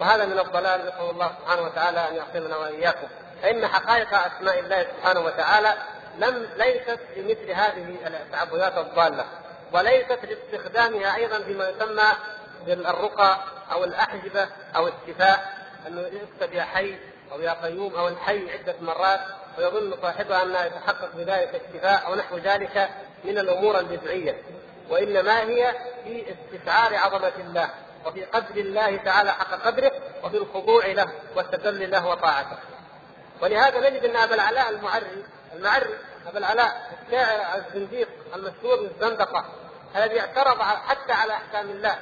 وهذا من الضلال نسأل الله سبحانه وتعالى أن يعصمنا وإياكم. فإن حقائق أسماء الله سبحانه وتعالى لم ليست بمثل هذه التعبدات الضالة وليست لاستخدامها أيضا فيما يسمى بالرقى أو الأحجبة أو الشفاء أنه يكتب يا حي أو يا قيوم أو الحي عدة مرات ويظن صاحبها أنها يتحقق بذلك الشفاء أو نحو ذلك من الأمور البدعية وإنما هي في استشعار عظمة الله وفي قدر الله تعالى حق قدره وفي الخضوع له والتذلل له وطاعته. ولهذا نجد أن أبا العلاء المعري المعري أبا العلاء الشاعر الزنديق المشهور بالزندقه الذي اعترض حتى على أحكام الله.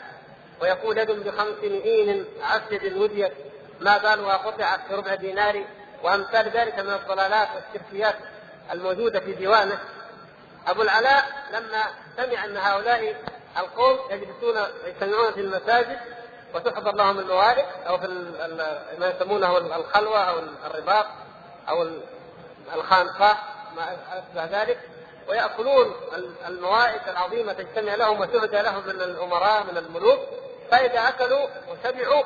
ويقول يد بخمس مئين عسد وديت ما بالها قطعت في ربع دينار وأمثال ذلك من الضلالات والشركيات الموجودة في ديوانه. أبو العلاء لما سمع أن هؤلاء القوم يجلسون يجتمعون في المساجد وتحضر لهم الموارد أو في ما يسمونه الخلوة أو الرباط أو الخانقاه ما أشبه ذلك ويأكلون الموائد العظيمة تجتمع لهم وتهدى لهم من الأمراء من الملوك فإذا أكلوا وشبعوا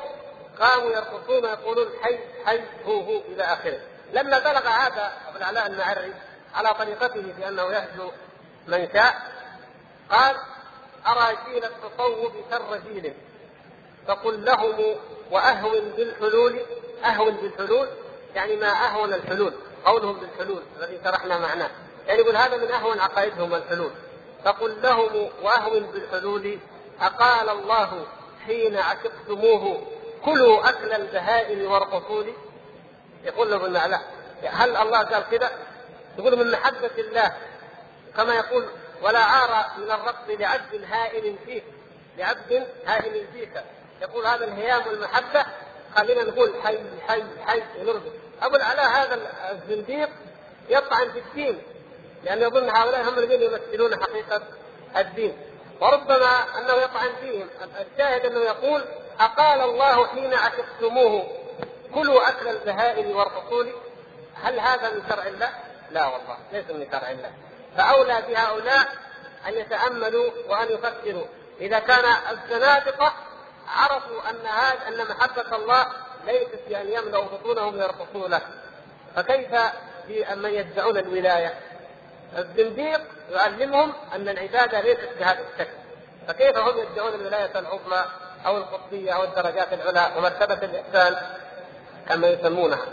قاموا يرقصون ويقولون حي حي هو هو إلى آخره. لما بلغ هذا أبو العلاء المعري على طريقته في أنه يهجو من شاء قال أرى جيل التصوف شر جيل فقل لهم وأهون بالحلول؟ أهون بالحلول؟ يعني ما أهون الحلول؟ قولهم بالحلول الذي شرحنا معناه يعني يقول هذا من أهون عقائدهم الحلول. فقل لهم وأهون بالحلول؟ أقال الله حين عشقتموه كلوا أكل البهائم وارقصوا يقول له لا. هل الله قال كذا؟ يقول من محبة الله. كما يقول ولا عار من الرقص لعبد هائم فيك. لعبد هائم فيك. يقول هذا الهيام والمحبة. خلينا نقول حي حي حي ونرقص. أبو العلاء هذا الزنديق يطعن في الدين. لأنه يظن هؤلاء هم الذين يمثلون حقيقة الدين. وربما أنه يطعن فيهم الشاهد أنه يقول أقال الله حين عشقتموه كلوا أكل البهائم والفصول هل هذا من شرع الله؟ لا والله ليس من شرع الله. فأولى بهؤلاء أن يتأملوا وأن يفكروا. إذا كان الزنادقة عرفوا أن هذا أن محبة الله ليست بأن يملأوا بطونهم ويرقصون له. فكيف بمن يدعون الولاية؟ الزنديق يعلمهم أن العبادة ليست بهذا الشكل. فكيف هم يدعون الولاية العظمى أو القطبية أو الدرجات العلى ومرتبة الإحسان كما يسمونها؟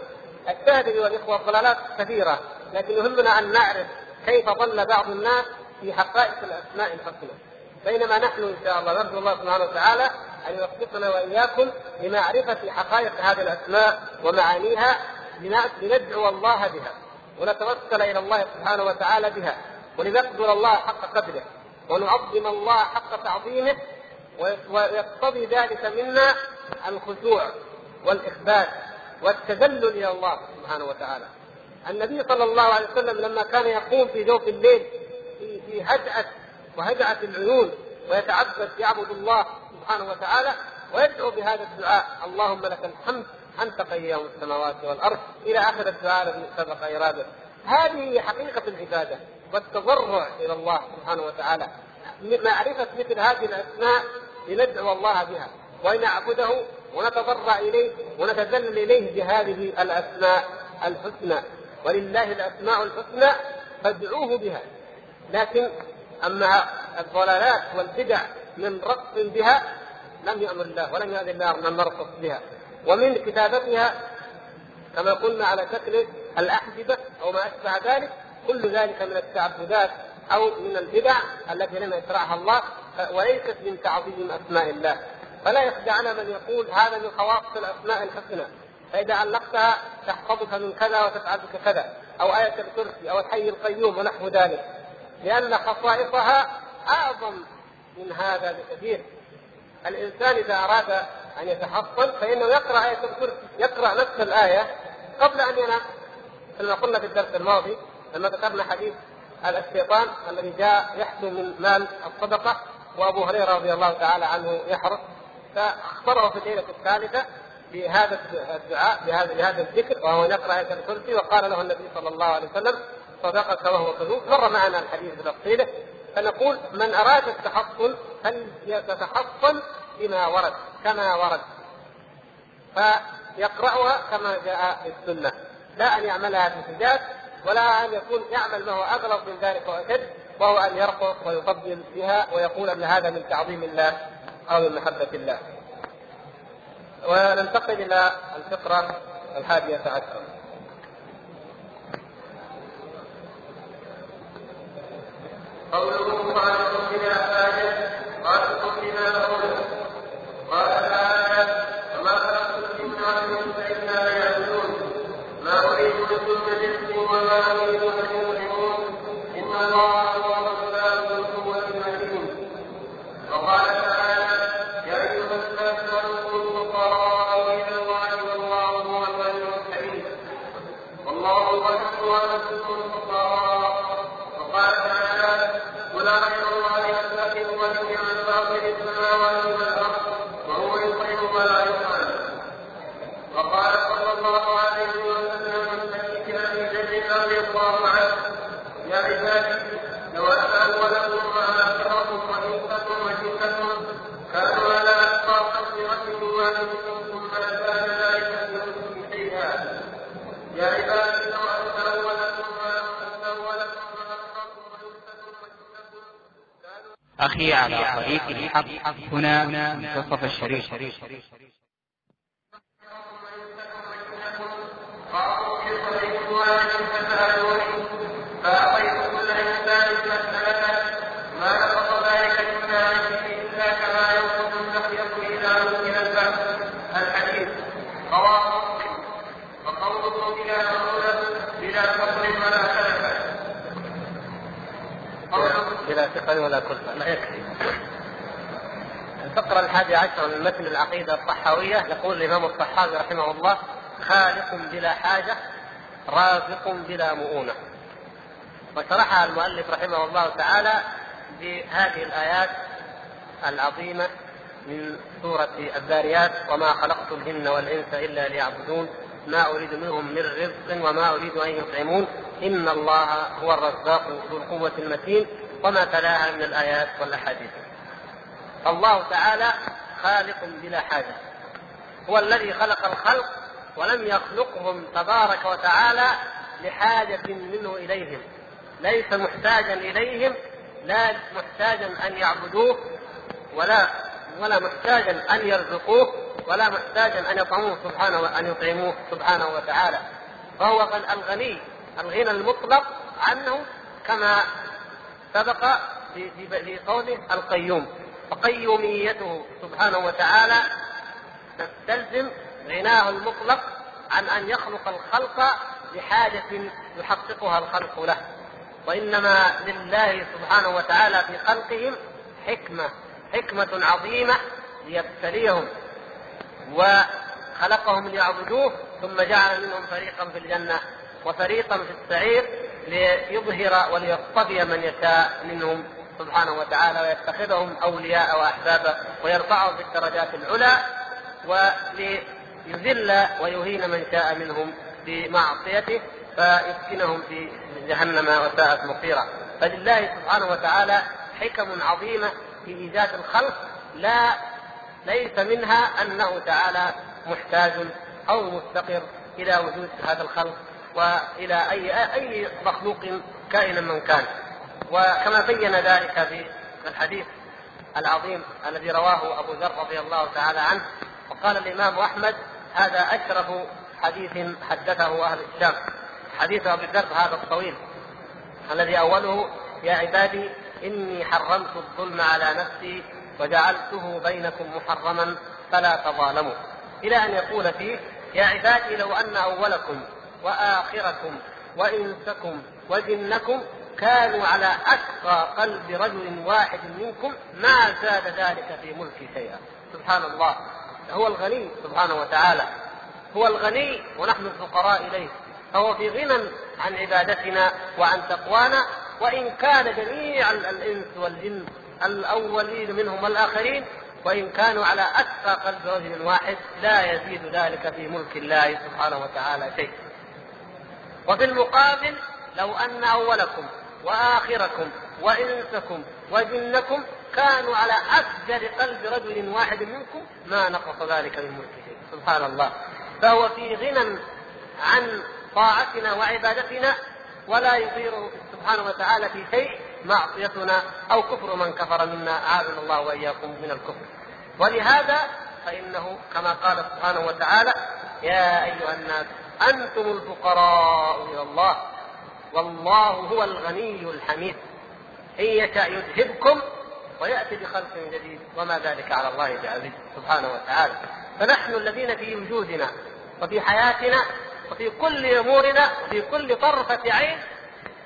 الشاهد أيها الإخوة الضلالات كثيرة لكن يهمنا أن نعرف كيف ضل بعض الناس في حقائق الأسماء الحسنى. بينما نحن إن شاء الله نرجو الله سبحانه وتعالى أن يوفقنا وإياكم لمعرفة حقائق هذه الأسماء ومعانيها لندعو الله بها. ونتوسل إلى الله سبحانه وتعالى بها ولنقدر الله حق قدره ونعظم الله حق تعظيمه ويقتضي ذلك منا الخشوع والإخبات والتذلل إلى الله سبحانه وتعالى. النبي صلى الله عليه وسلم لما كان يقوم في جوف الليل في في هدأة وهدأة العيون ويتعبد يعبد الله سبحانه وتعالى ويدعو بهذا الدعاء اللهم لك الحمد انت قيام السماوات والأرض. إلى آخر الدعاء الذي سبق اراده هذه حقيقة العبادة والتضرع إلى الله سبحانه وتعالى. معرفة مثل هذه الأسماء لندعو الله بها. ونعبده ونتضرع إليه ونتذلل إليه بهذه الأسماء الحسنى. ولله الأسماء الحسنى فادعوه بها. لكن أما الضلالات والبدع من رقص بها لم يأمر الله ولم يأذن الله أن نرقص بها. ومن كتابتها كما قلنا على شكل الاحجبه أو ما أشبه ذلك كل ذلك من التعبدات أو من البدع التي لم يشرعها الله وليست من تعظيم أسماء الله. فلا يخدعنا من يقول هذا من خواص الأسماء الحسنى. فإذا علقتها تحفظك من كذا وتفعل بك كذا أو آية الكرسي أو الحي القيوم ونحو ذلك. لأن خصائصها أعظم من هذا بكثير. الإنسان إذا أراد أن يتحصن فإنه يقرأ آية الكرسي يقرأ نفس الآية قبل أن ينام. كما قلنا في الدرس الماضي لما ذكرنا حديث الشيطان الذي جاء يحسن من مال الصدقة وأبو هريرة رضي الله تعالى عنه يحرص فأخبره في الليلة الثالثة بهذا الدعاء بهذا بهذا الذكر وهو يقرأ آية الكرسي وقال له النبي صلى الله عليه وسلم صدقك وهو كذوب. مر معنا الحديث بتفصيله فنقول من أراد التحصن فليتحصن بما ورد كما ورد. فيقرأها كما جاء في السنة. لا أن يعملها بحجاج ولا أن يكون يعمل ما هو أغلظ من ذلك وأشد وهو أن يرقص ويفضل بها ويقول أن هذا من تعظيم الله أو من محبة الله. وننتقل إلى الفقرة الحادية عشرة. قوله حاجة على طريق الحق هنا منتصف الشريف قالوا في صديق واحد فسألوني فأعطيت كل إنسان مسألة ما نقص ذلك من ماله إلا كما ينقص النخية إذا ممكن البحث الحديث رواه مسلم وقوله بلا مولى بلا فضل ولا سلفة ثقل ولا كلفة لا يكفي. الفقرة الحادية عشر من متن العقيدة الطحاوية يقول الإمام الطحاوي رحمه الله خالق بلا حاجة رازق بلا مؤونة. وشرحها المؤلف رحمه الله تعالى بهذه الآيات العظيمة من سورة الذاريات وما خلقت الجن والإنس إلا ليعبدون ما أريد منهم من رزق وما أريد أن يطعمون إن الله هو الرزاق ذو القوة المتين. وما تلاها من الآيات والأحاديث. الله تعالى خالق بلا حاجة. هو الذي خلق الخلق ولم يخلقهم تبارك وتعالى لحاجة منه إليهم. ليس محتاجا إليهم لا محتاجا أن يعبدوه ولا ولا محتاجا أن يرزقوه ولا محتاجا أن يطعموه سبحانه أن يطعموه سبحانه وتعالى. فهو الغني الغنى المطلق عنه كما سبق في في قوله القيوم. فقيوميته سبحانه وتعالى تستلزم غناه المطلق عن أن يخلق الخلق لحاجه يحققها الخلق له. وإنما لله سبحانه وتعالى في خلقهم حكمة حكمة عظيمة ليبتليهم. وخلقهم ليعبدوه ثم جعل منهم فريقا في الجنة وفريقا في السعير. ليظهر وليصطفي من يشاء منهم سبحانه وتعالى ويتخذهم أولياء واحبابا ويرفعهم في الدرجات العلى وليذل ويهين من شاء منهم بمعصيته فيسكنهم في جهنم وساءت مصيرا. فلله سبحانه وتعالى حكم عظيمه في ايجاد الخلق لا ليس منها أنه تعالى محتاج أو مفتقر إلى وجود هذا الخلق. وإلى أي أي مخلوق كائنا من كان. وكما بين ذلك في الحديث العظيم الذي رواه أبو ذر رضي الله تعالى عنه وقال الإمام أحمد هذا أشرف حديث حدثه أهل الشام. حديث أبي ذر هذا الطويل الذي أوله يا عبادي إني حرمت الظلم على نفسي وجعلته بينكم محرما فلا تظالموا. إلى أن يقول فيه يا عبادي لو أن أولكم وآخركم وإنسكم وجنكم كانوا على اتقى قلب رجل واحد منكم ما زاد ذلك في ملكي شيئا. سبحان الله. هو الغني سبحانه وتعالى. هو الغني ونحن الفقراء إليه. فهو في غنى عن عبادتنا وعن تقوانا. وإن كان جميع الإنس والجن الأولين منهم والآخرين وإن كانوا على اتقى قلب رجل واحد لا يزيد ذلك في ملك الله سبحانه وتعالى شيء. وفي المقابل لو أن أولكم وآخركم وإنسكم وجنكم كانوا على أفجر قلب رجل واحد منكم ما نقص ذلك من ملك شيء سبحان الله. فهو في غنى عن طاعتنا وعبادتنا ولا يطيره سبحانه وتعالى في شيء معصيتنا أو كفر من كفر منا. أعاذنا الله وإياكم من الكفر. ولهذا فإنه كما قال سبحانه وتعالى يا أيها الناس أنتم الفقراء إلى الله. والله هو الغني الحميد. إن يشاء يذهبكم ويأتي بخلق جديد. وما ذلك على الله بعزيز سبحانه وتعالى. فنحن الذين في وجودنا وفي حياتنا وفي كل أمورنا وفي كل طرفة عين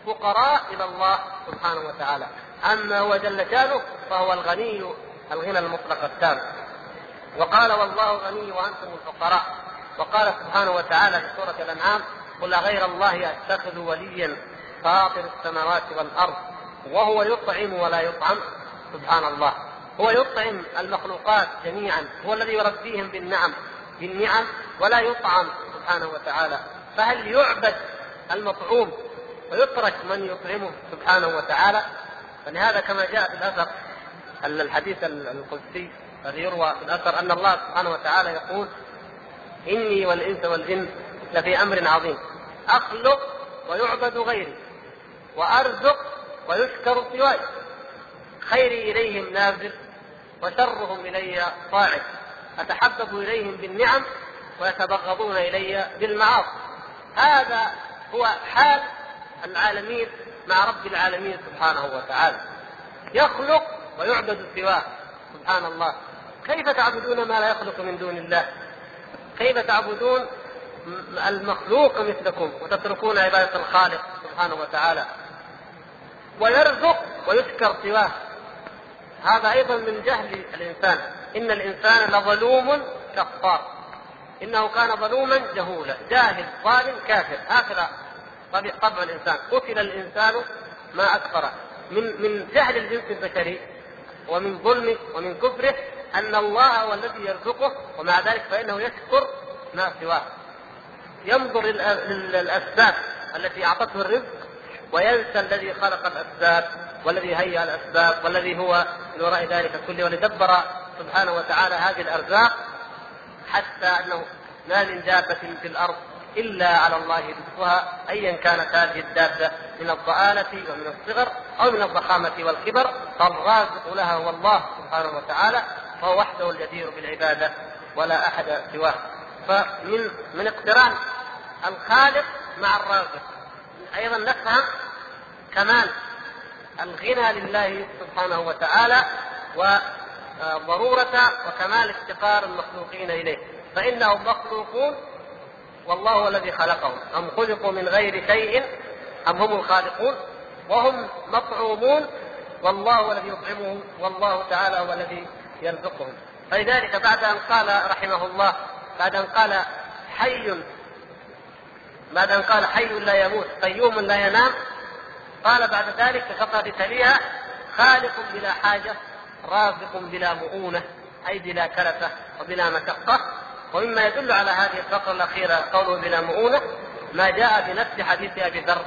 فقراء إلى الله سبحانه وتعالى. أما هو جل شأنه فهو الغني الغنى المطلق التام. وقال والله غني وأنتم الفقراء. وقال سبحانه وتعالى في سورة الأنعام قل غير الله أتخذ وليا فاطر السماوات والأرض وهو يطعم ولا يطعم. سبحان الله. هو يطعم المخلوقات جميعا. هو الذي يربيهم بالنعم بالنعم ولا يطعم. سبحانه وتعالى. فهل يعبد المطعوم ويترك من يطعمه؟ سبحانه وتعالى. فلهذا كما جاء في الأثر الحديث القدسي الذي يروى في الأثر أن الله سبحانه وتعالى يقول إني والإنس والجن لفي أمر عظيم. أخلق ويعبد غيري وأرزق ويشكر سواي. خيري إليهم نازل وشرهم إلي صاعد. أتحبب إليهم بالنعم ويتبغضون إلي بالمعاصي. هذا هو حال العالمين مع رب العالمين سبحانه وتعالى. يخلق ويعبد سواه. سبحان الله. كيف تعبدون ما لا يخلق من دون الله؟ كيف تعبدون المخلوق مثلكم وتتركون عبادة الخالق سبحانه وتعالى؟ ويرزق ويشكر سواه. هذا أيضا من جهل الإنسان. إن الإنسان لظلوم كفار. إنه كان ظلوما جهولا جاهل ظالم كافر. هكذا طبع الإنسان. قتل الإنسان ما أكفره من من جهل الجنس البشري ومن ظلمه ومن كفره أن الله هو الذي يرزقه ومع ذلك فإنه يشكر ما سواه. ينظر للأسباب التي أعطته الرزق وينسى الذي خلق الأسباب والذي هيأ الأسباب والذي هو من وراء ذلك كله ولدبر سبحانه وتعالى هذه الأرزاق حتى أنه ما من دابة في الأرض إلا على الله رزقها أيا كانت هذه الدابة من الضآلة ومن الصغر أو من الضخامة والكبر فالرازق لها هو الله سبحانه وتعالى. وهو وحده الجدير بالعبادة ولا أحد سواه. فمن من اقتران الخالق مع الرازق. أيضا نفهم كمال الغنى لله سبحانه وتعالى وضرورة وكمال افتقار المخلوقين إليه. فإنهم مخلوقون والله هو الذي خلقهم. أم خلقوا من غير شيء؟ أم هم الخالقون؟ وهم مطعومون؟ والله الذي يطعمهم. والله تعالى هو الذي يرزقهم فلذلك بعد أن قال رحمه الله بعد أن قال حي بعد أن قال حي لا يموت قيوم لا ينام قال بعد ذلك فقد تليها خالق بلا حاجة رازق بلا مؤونة أي بلا كلفة وبلا مشقة. ومما يدل على هذه الفقرة الأخيرة قوله بلا مؤونة ما جاء في نفس حديث أبي ذر.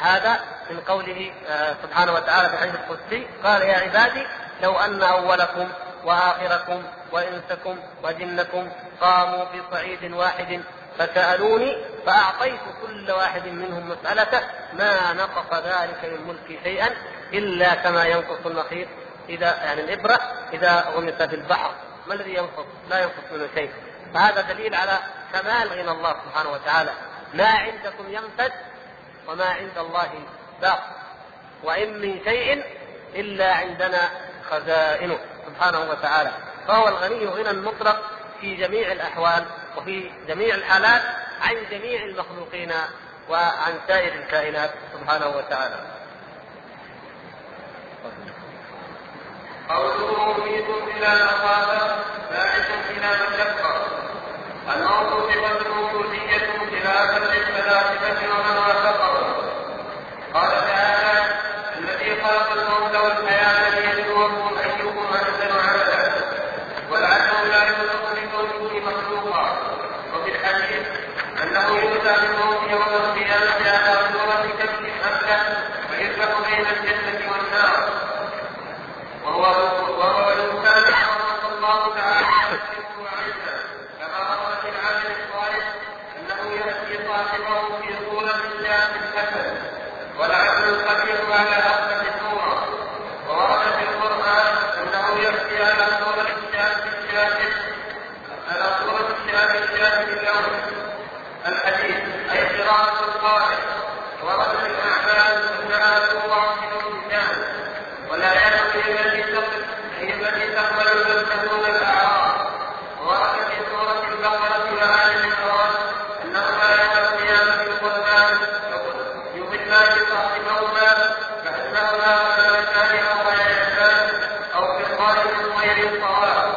هذا من قوله آه، سبحانه وتعالى في حديث القدسي قال يا عبادي لو أن أولكم وآخركم وإنسكم وجنكم قاموا في صعيد واحد فسألوني فأعطيت كل واحد منهم مسألته ما نقص ذلك من ملكي شيئا إلا كما ينقص المخيط. إذا يعني الإبرة إذا غمس في البحر. ما الذي ينقص؟ لا ينقص منه شيء. فهذا دليل على كمال غنى الله سبحانه وتعالى. ما عندكم ينفد وما عند الله باق. وإن من شيء إلا عندنا خزائنه. سبحانه وتعالى. فهو الغني غنى مطلق في جميع الأحوال وفي جميع الحالات عن جميع المخلوقين وعن سائر الكائنات سبحانه وتعالى. قوله مفيد بلا مخافة باعث إلى مشقة. الموت صفة موجودية خلافا للفلاسفة ومن وافقهم قال تعالى الذي خلق الموت والحياة ليبلوكم أيكم أحسن عملا ولعله لا يوصف لكونه مخلوقا وفي الحديث أنه يؤتى بالموت يوم القيامة على صورة كبش حملة فيذبح بين الجنة والنار وهو وهو لو كان الله تعالى يشرك عيسى كما روى في العالم الصالح انه ياتي صاحبه في صوره الشاة الحسن والعبد الخبير على افضل صوره وورد في القران انه ياتي على صوره الشاة الشاة على صوره الشاة الشاة اللون الحديث اي قراءة القارئ ورد في الاعمال انها توضع في الانسان ولا يدخل هي التي هي التي تقبل المسلمون الاعراض ورد في سوره البقره وآل عمران انهما يوم القيامه في القران يضلان صاحبهما كانهما ملكان أو غيران أو في الظاهر غير الصواب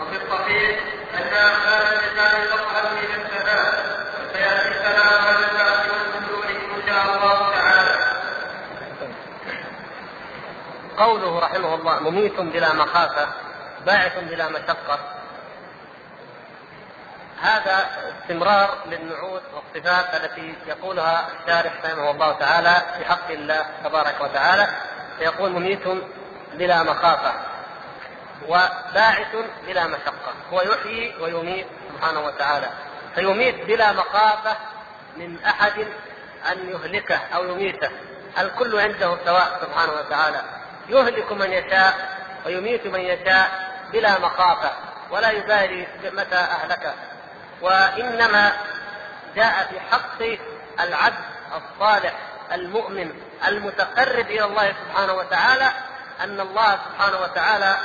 وفي الصحيح ان اعمال اللسان تظهر في السماء فسياتي كلام عن البعث والنزول ان شاء الله تعالى قوله رحمه الله مميت بلا مخافة باعث بلا مشقة. هذا استمرار للنعوت والصفات التي يقولها الشارح رحمه الله تعالى في حق الله تبارك وتعالى فيقول مميت بلا مخافة وباعث بلا مشقة هو يحيي ويميت سبحانه وتعالى. فيميت بلا مخافة من أحد أن يهلكه أو يميته الكل عنده سواء سبحانه وتعالى. يهلك من يشاء ويميت من يشاء بلا مخافة ولا يبالي متى أهلكه وإنما جاء في حق العبد الصالح المؤمن المتقرب إلى الله سبحانه وتعالى أن الله سبحانه وتعالى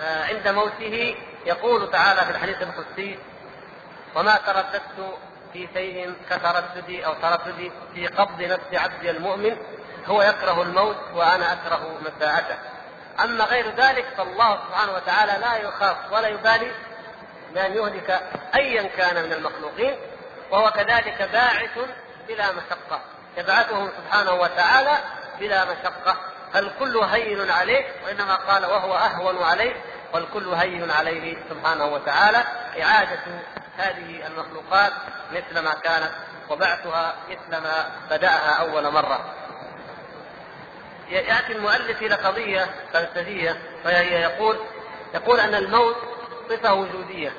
آه، عند موته يقول تعالى في الحديث القدسي وما ترددت في شيء كترددي أو ترددي في قبض نفس عبدي المؤمن هو يكره الموت وأنا أكره مساءته. أما غير ذلك فالله سبحانه وتعالى لا يخاف ولا يبالي بأن يهلك أيا كان من المخلوقين وهو كذلك باعث بلا مشقة. يبعثهم سبحانه وتعالى بلا مشقة. فالكل هين عليه؟ وإنما قال وهو أهون عليه. والكل هين عليه سبحانه وتعالى؟ إعادة هذه المخلوقات مثل ما كانت وبعثها مثل ما بدأها أول مرة. يأتي المؤلف إلى قضية فلسفية فهي يقول يقول أن الموت صفة وجودية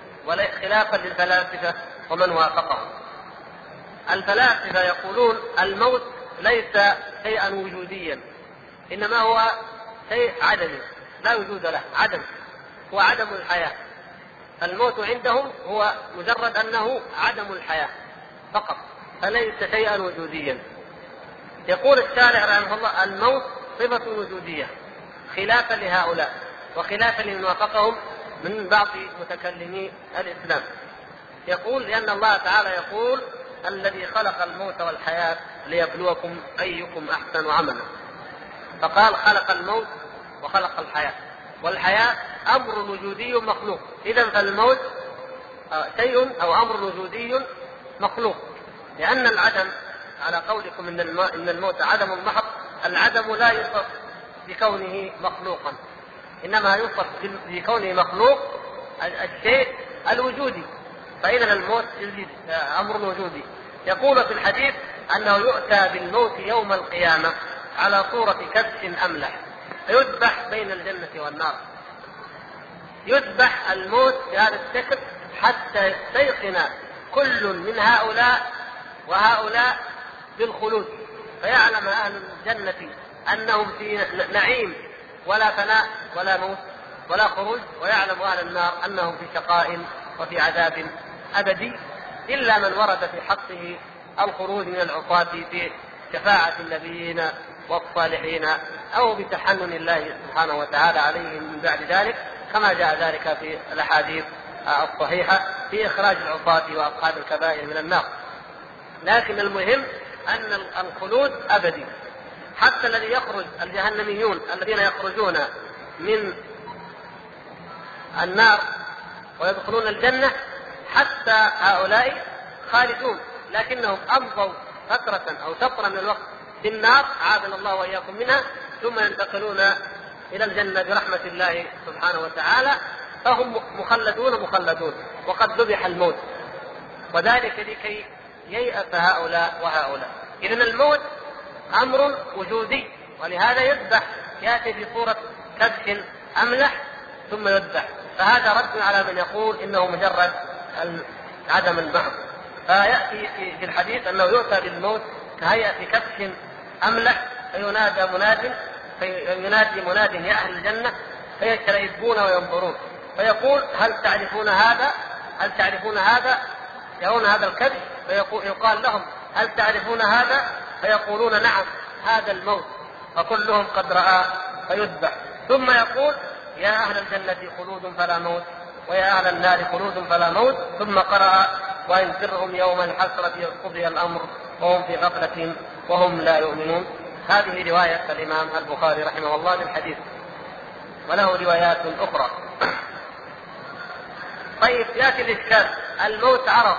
خلافا للفلاسفة ومن وافقهم. الفلاسفة يقولون الموت ليس شيئا وجوديا إنما هو شيء عدمي لا وجود له عدم هو عدم الحياة. الموت عندهم هو مجرد أنه عدم الحياة فقط فليس شيئا وجوديا. يقول الشارع رحمه الله الموت صفة وجودية خلافا لهؤلاء وخلافا لمن وافقهم من بعض متكلمي الإسلام. يقول لأن الله تعالى يقول الذي خلق الموت والحياة ليبلوكم أيكم أحسن عملا. فقال خلق الموت وخلق الحياة والحياة أمر وجودي مخلوق. إذا فالموت آه، شيء أو أمر وجودي مخلوق لأن العدم على قولكم إن إن الموت عدم محض العدم لا يوصف بكونه مخلوقا. إنما يوصف بكونه مخلوق الشيء الوجودي. فإذا الموت أمر وجودي. يقول في الحديث أنه يؤتى بالموت يوم القيامة على صورة كبش أملح فيذبح بين الجنة والنار. يذبح الموت بهذا الشكل حتى يستيقن كل من هؤلاء وهؤلاء بالخلود. فيعلم أهل الجنة أنهم في نعيم ولا فناء ولا موت ولا خروج ويعلم أهل النار أنهم في شقاء وفي عذاب أبدي إلا من ورد في حقه الخروج من العصاة في شفاعة النبيين والصالحين أو بتحنن الله سبحانه وتعالى عليهم من بعد ذلك كما جاء ذلك في الأحاديث الصحيحة في إخراج العصاة وأصحاب الكبائر من النار. لكن المهم أن الخلود أبدي. حتى الذي يخرج الجهنميون الذين يخرجون من النار ويدخلون الجنة حتى هؤلاء خالدون. لكنهم أمضوا فترة أو فترة من الوقت في النار عافنا الله وإياكم منها ثم ينتقلون إلى الجنة برحمة الله سبحانه وتعالى فهم مخلدون مخلدون وقد ذبح الموت. وذلك لكي ييأس هؤلاء وهؤلاء. إذا الموت أمر وجودي ولهذا يذبح يأتي في صورة كبش أملح ثم يذبح. فهذا رد على من يقول إنه مجرد عدم المحض فيأتي في الحديث أنه يؤتى بالموت كهيئة كبش أملح فينادى مناد فينادي مناد يا أهل الجنة فيشترئبون وينظرون. فيقول هل تعرفون هذا؟ هل تعرفون هذا؟ يرون هذا الكبش فيقال لهم هل تعرفون هذا؟ فيقولون نعم هذا الموت. فكلهم قد رأى فيذبح. ثم يقول يا أهل الجنة خلود فلا موت ويا أهل النار خلود فلا موت. ثم قرأ وينذرهم يوم الحسرة قضي الأمر وهم في غفلة وهم لا يؤمنون. هذه رواية الإمام البخاري رحمه الله للحديث وله روايات أخرى. طيب يأتي الإشكال. الموت عرض.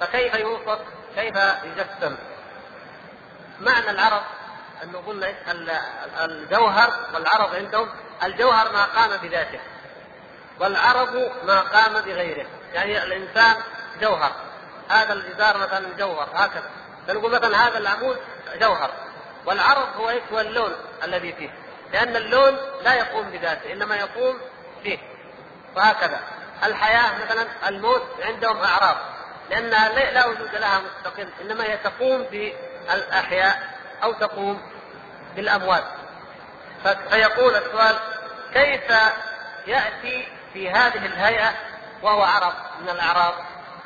فكيف يوصف كيف يجسم؟ معنى العرض أنه قلنا الجوهر والعرض عندهم الجوهر ما قام بذاته والعرض ما قام بغيره يعني الإنسان جوهر. هذا الجدار مثلا جوهر هكذا. فنقول مثلا هذا العمود جوهر والعرض هو إيش؟ هو اللون الذي فيه. لأن اللون لا يقوم بذاته إنما يقوم فيه وهكذا. الحياة مثلا الموت عندهم أعراض. لأنها لا وجود لها مستقل إنما هي تقوم بالأحياء أو تقوم بالأموات. فيقول السؤال كيف يأتي في هذه الهيئة وهو عرض من الأعراض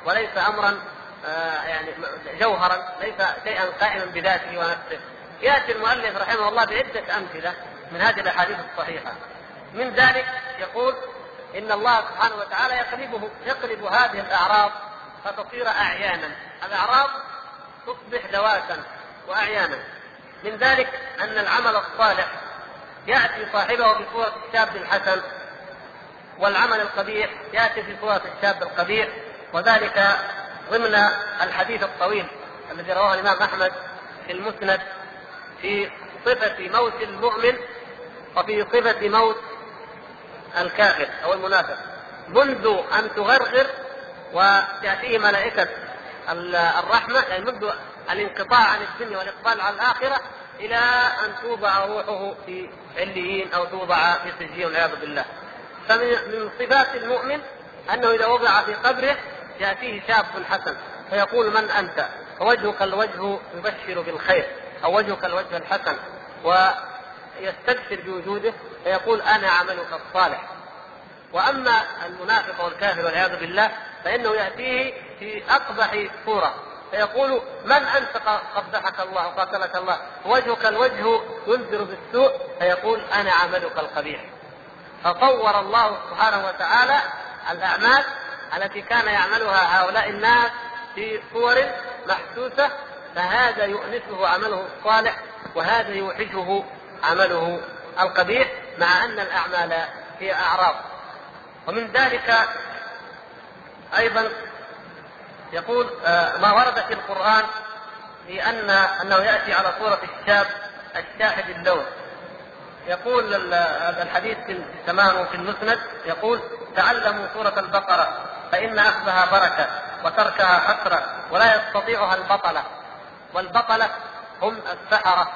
وليس أمرا آه، يعني جوهرا ليس شيئا قائما بذاته ونفسه. يأتي المؤلف رحمه الله بعدة أمثلة من هذه الأحاديث الصحيحة. من ذلك يقول إن الله سبحانه وتعالى يقلبه يقلب هذه الأعراض فتصير أعيانا. الأعراض تصبح ذواتا وأعيانا. من ذلك أن العمل الصالح يأتي صاحبه بصورة الشاب الحسن والعمل القبيح يأتي في صورة الشاب القبيح وذلك ضمن الحديث الطويل الذي رواه الإمام أحمد في المسند في صفة موت المؤمن وفي صفة موت الكافر أو المنافق. منذ أن تغرغر وتأتيه ملائكة الرحمة يعني منذ الانقطاع عن الدنيا والإقبال على الآخرة إلى أن توضع روحه في عليين أو توضع في سجين والعياذ بالله. فمن صفات المؤمن أنه إذا وضع في قبره يأتيه شاب حسن فيقول من أنت؟ فوجهك الوجه يبشر بالخير أو وجهك الوجه الحسن ويستبشر بوجوده فيقول أنا عملك الصالح. وأما المنافق والكافر والعياذ بالله فإنه يأتيه في أقبح صورة فيقول من أنت قبحك الله وقاتلك الله وجهك الوجه ينذر بالسوء فيقول أنا عملك القبيح فصور الله سبحانه وتعالى الأعمال التي كان يعملها هؤلاء الناس في صور محسوسة فهذا يؤنسه عمله الصالح وهذا يوحشه عمله القبيح مع أن الأعمال هي أعراض. ومن ذلك أيضا يقول آه، ما ورد في القرآن في أن أنه يأتي على صورة الشاب الشاحب اللون. يقول هذا الحديث في التمام في المسند يقول تعلموا سورة البقرة فإن أخذها بركة وتركها حسرة ولا يستطيعها البطلة والبطلة هم السحرة.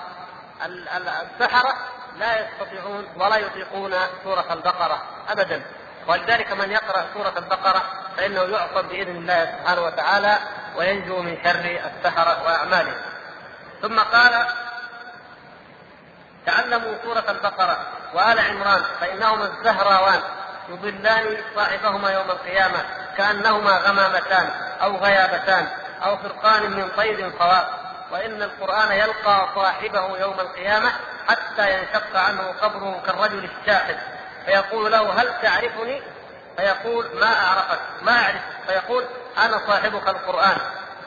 السحرة لا يستطيعون ولا يطيقون سورة البقرة أبدا. ولذلك من يقرأ سورة البقرة فإنه يعصم بإذن الله سبحانه وتعالى وينجو من شر السحرة وأعمالهم ثم قال تعلموا سورة البقرة وآل عمران فإنهما الزهراوان يضلان صاحبهما يوم القيامة كأنهما غمامتان أو غيابتان أو فرقان من طير صواب وإن القرآن يلقى صاحبه يوم القيامة حتى ينشق عنه قبره كالرجل الشاحب فيقول له هل تعرفني؟ فيقول ما أعرفك ما أعرف. فيقول أنا صاحبك القرآن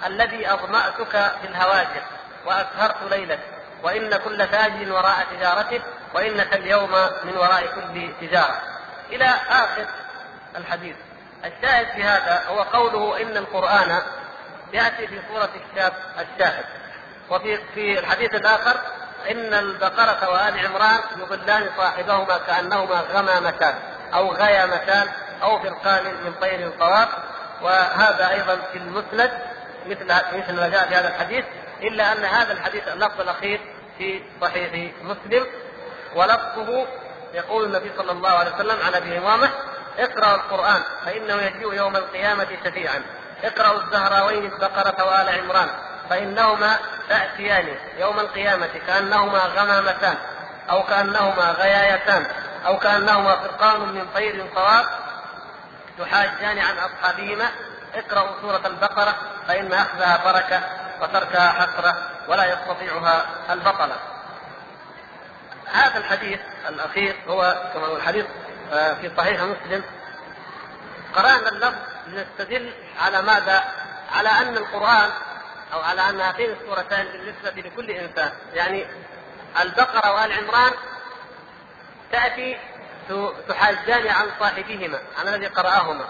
الذي أظمأتك في الهواجر وأسهرت ليلك وإن كل تاج وراء تجارته وإنك اليوم من وراء كل تجارة. إلى آخر الحديث. الشاهد في هذا هو قوله إن القرآن يأتي في صورة الشاب الشاهد. وفي في الحديث الآخر إن البقرة وآل عمران يضلان صاحبهما كأنهما غمامتان أو غيامتان أو فرقان من طير صواب وهذا أيضا في المسند مثل مثل ما جاء في هذا الحديث إلا أن هذا الحديث اللفظ الأخير في صحيح مسلم. ولفظه يقول النبي صلى الله عليه وسلم عن أبي إمامة اقرأ القرآن فإنه يجيء يوم القيامة شفيعا. اقرأوا الزهراوين البقرة وآل عمران. فإنهما تأتيان يوم القيامة كأنهما غمامتان أو كأنهما غيايتان أو كأنهما فرقان من طير صواب تحاجان عن أصحابهما. اقرأوا سورة البقرة فإن أخذها بركة وتركها حسرة ولا يستطيعها البطلة. هذا الحديث الأخير هو كما هو الحديث آه، في صحيح مسلم. قرأنا اللفظ لنستدل على ماذا؟ على أن القرآن أو على أن هاتين السورتان بالنسبة لكل إنسان. يعني البقرة وآل عمران تأتي تحاجان عن صاحبهما عن الذي قرأهما.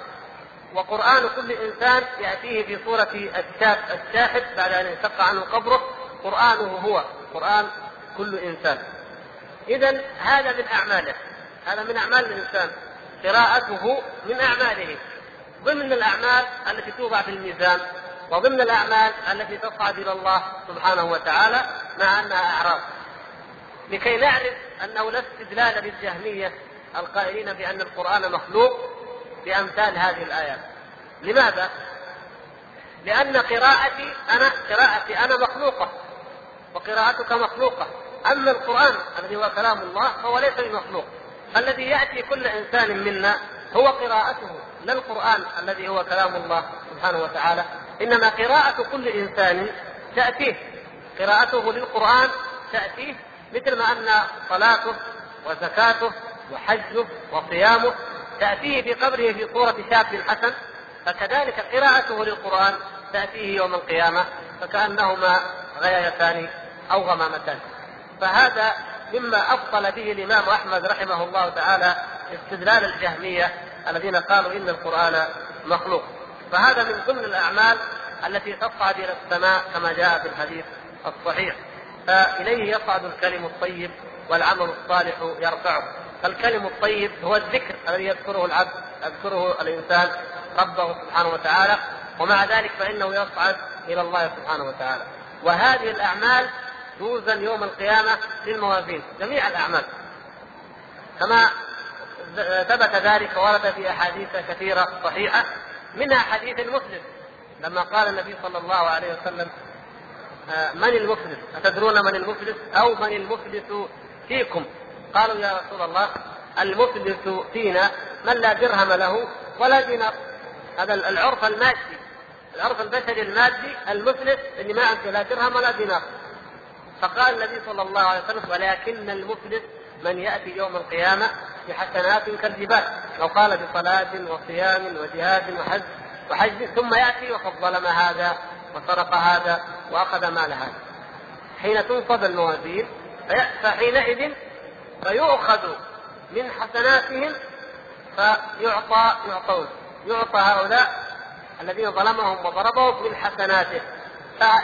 وقرآن كل إنسان يأتيه في صورة الشاب الشاهد بعد أن ينشق عنه قبره قرآنه هو قرآن كل إنسان. إذا هذا من أعماله. هذا من أعمال الإنسان. قراءته من أعماله. ضمن الأعمال التي توضع في الميزان وضمن الأعمال التي تصعد إلى الله سبحانه وتعالى مع أنها أعراض. لكي نعرف أنه لا استدلال للجهمية القائلين بأن القرآن مخلوق بأمثال هذه الآيات. لماذا؟ لأن قراءتي أنا قراءتي أنا مخلوقة وقراءتك مخلوقة. أما القرآن الذي هو كلام الله فهو ليس بمخلوق. الذي يأتي كل إنسان منا هو قراءته لا القرآن الذي هو كلام الله سبحانه وتعالى. إنما قراءة كل إنسان تأتيه. قراءته للقرآن تأتيه مثل ما أن صلاته وزكاته وحجه وصيامه تأتيه في قبره في صورة شاب حسن. فكذلك قراءته للقرآن تأتيه يوم القيامة فكأنهما غيايتان أو غمامتان. فهذا مما أبطل به الإمام أحمد رحمه الله تعالى استدلال الجهمية الذين قالوا إن القرآن مخلوق. فهذا من ضمن الأعمال التي تصعد إلى السماء كما جاء في الحديث الصحيح. فإليه يصعد الكلم الطيب والعمل الصالح يرفعه. فالكلم الطيب هو الذكر الذي يذكره العبد يذكره الإنسان ربه سبحانه وتعالى ومع ذلك فإنه يصعد إلى الله سبحانه وتعالى. وهذه الأعمال توزن يوم القيامة للموازين جميع الأعمال. كما ثبت ذلك ورد في أحاديث كثيرة صحيحة منها حديث المسلم لما قال النبي صلى الله عليه وسلم آه، من المفلس؟ أتدرون من المفلس؟ أو من المفلس فيكم؟ قالوا يا رسول الله المفلس فينا من لا درهم له ولا دينار هذا العرف المادي العرف البشري المادي المفلس اللي ما عنده لا درهم ولا دينار فقال النبي صلى الله عليه وسلم ولكن المفلس من يأتي يوم القيامة بحسنات كالجبال أو قال بصلاة وصيام وجهاد وحج وحج ثم يأتي وقد ظلم هذا وسرق هذا وأخذ مال هذا. حين تنصب الموازين فحينئذ فيؤخذ من حسناتهم فيعطى يعطون. يعطى هؤلاء الذين ظلمهم وضربهم من حسناته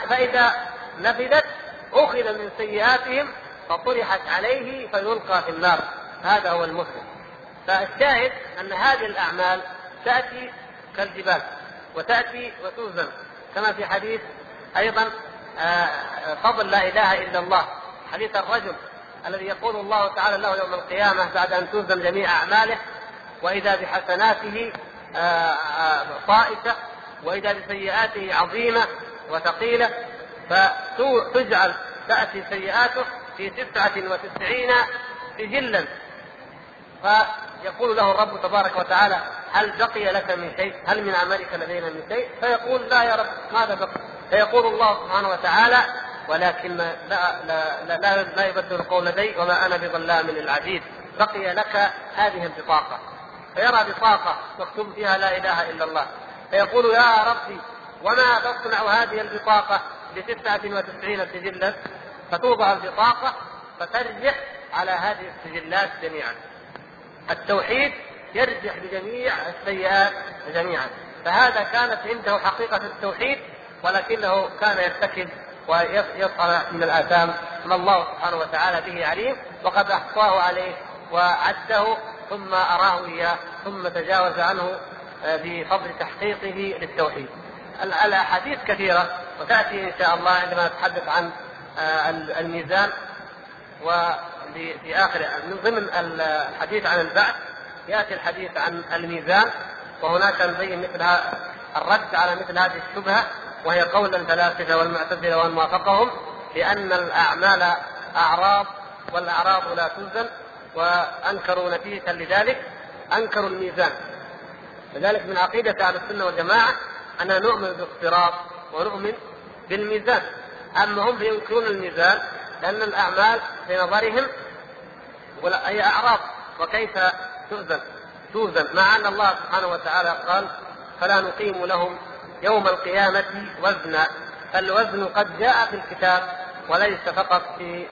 فإذا نفذت أخذ من سيئاتهم فطرحت عليه فيلقى في النار. هذا هو المسلم فالشاهد أن هذه الأعمال تأتي كالجبال وتأتي وتوزن كما في حديث أيضا آه، فضل لا إله إلا الله حديث الرجل الذي يقول الله تعالى له يوم القيامة بعد أن توزن جميع أعماله وإذا بحسناته آه، آه، طائشة وإذا بسيئاته عظيمة وثقيلة فتجعل تأتي سيئاته في تسعة وتسعين سجلا فيقول له الرب تبارك وتعالى هل بقي لك من شيء؟ هل من عملك لدينا من شيء؟ فيقول لا يا رب ماذا بقي؟ فيقول الله سبحانه وتعالى ولكن لا لا لا, لا, لا يبدل القول لدي وما أنا بظلام للعبيد بقي لك هذه البطاقة فيرى بطاقة مكتوب فيها لا إله إلا الله فيقول يا ربي وما تصنع هذه البطاقة بتسعة وتسعين سجلا فتوضع البطاقة فترجح على هذه السجلات جميعا. التوحيد يرجح بجميع السيئات جميعا. فهذا كانت عنده حقيقة التوحيد ولكنه كان يرتكب ويصنع من الآثام. ما الله سبحانه وتعالى به عليم وقد أحصاه عليه وعده ثم أراه إياه ثم تجاوز عنه آه، بفضل تحقيقه للتوحيد. الأحاديث كثيرة وتأتي إن شاء الله عندما نتحدث عن الميزان وفي آخر من ضمن الحديث عن البعث يأتي الحديث عن الميزان وهناك نبين مثل الرد على مثل هذه الشبهة وهي قول الفلاسفة والمعتزلة ومن وافقهم بأن الأعمال أعراض والأعراض لا توزن وأنكروا نتيجة لذلك أنكروا الميزان. لذلك من عقيدة أهل السنة والجماعة أننا نؤمن بالاقتراض ونؤمن بالميزان. أما هم فينكرون الميزان لأن الأعمال في نظرهم هي أعراض وكيف توزن توزن مع أن الله سبحانه وتعالى قال فلا نقيم لهم يوم القيامة وزنا فالوزن قد جاء في الكتاب وليس فقط في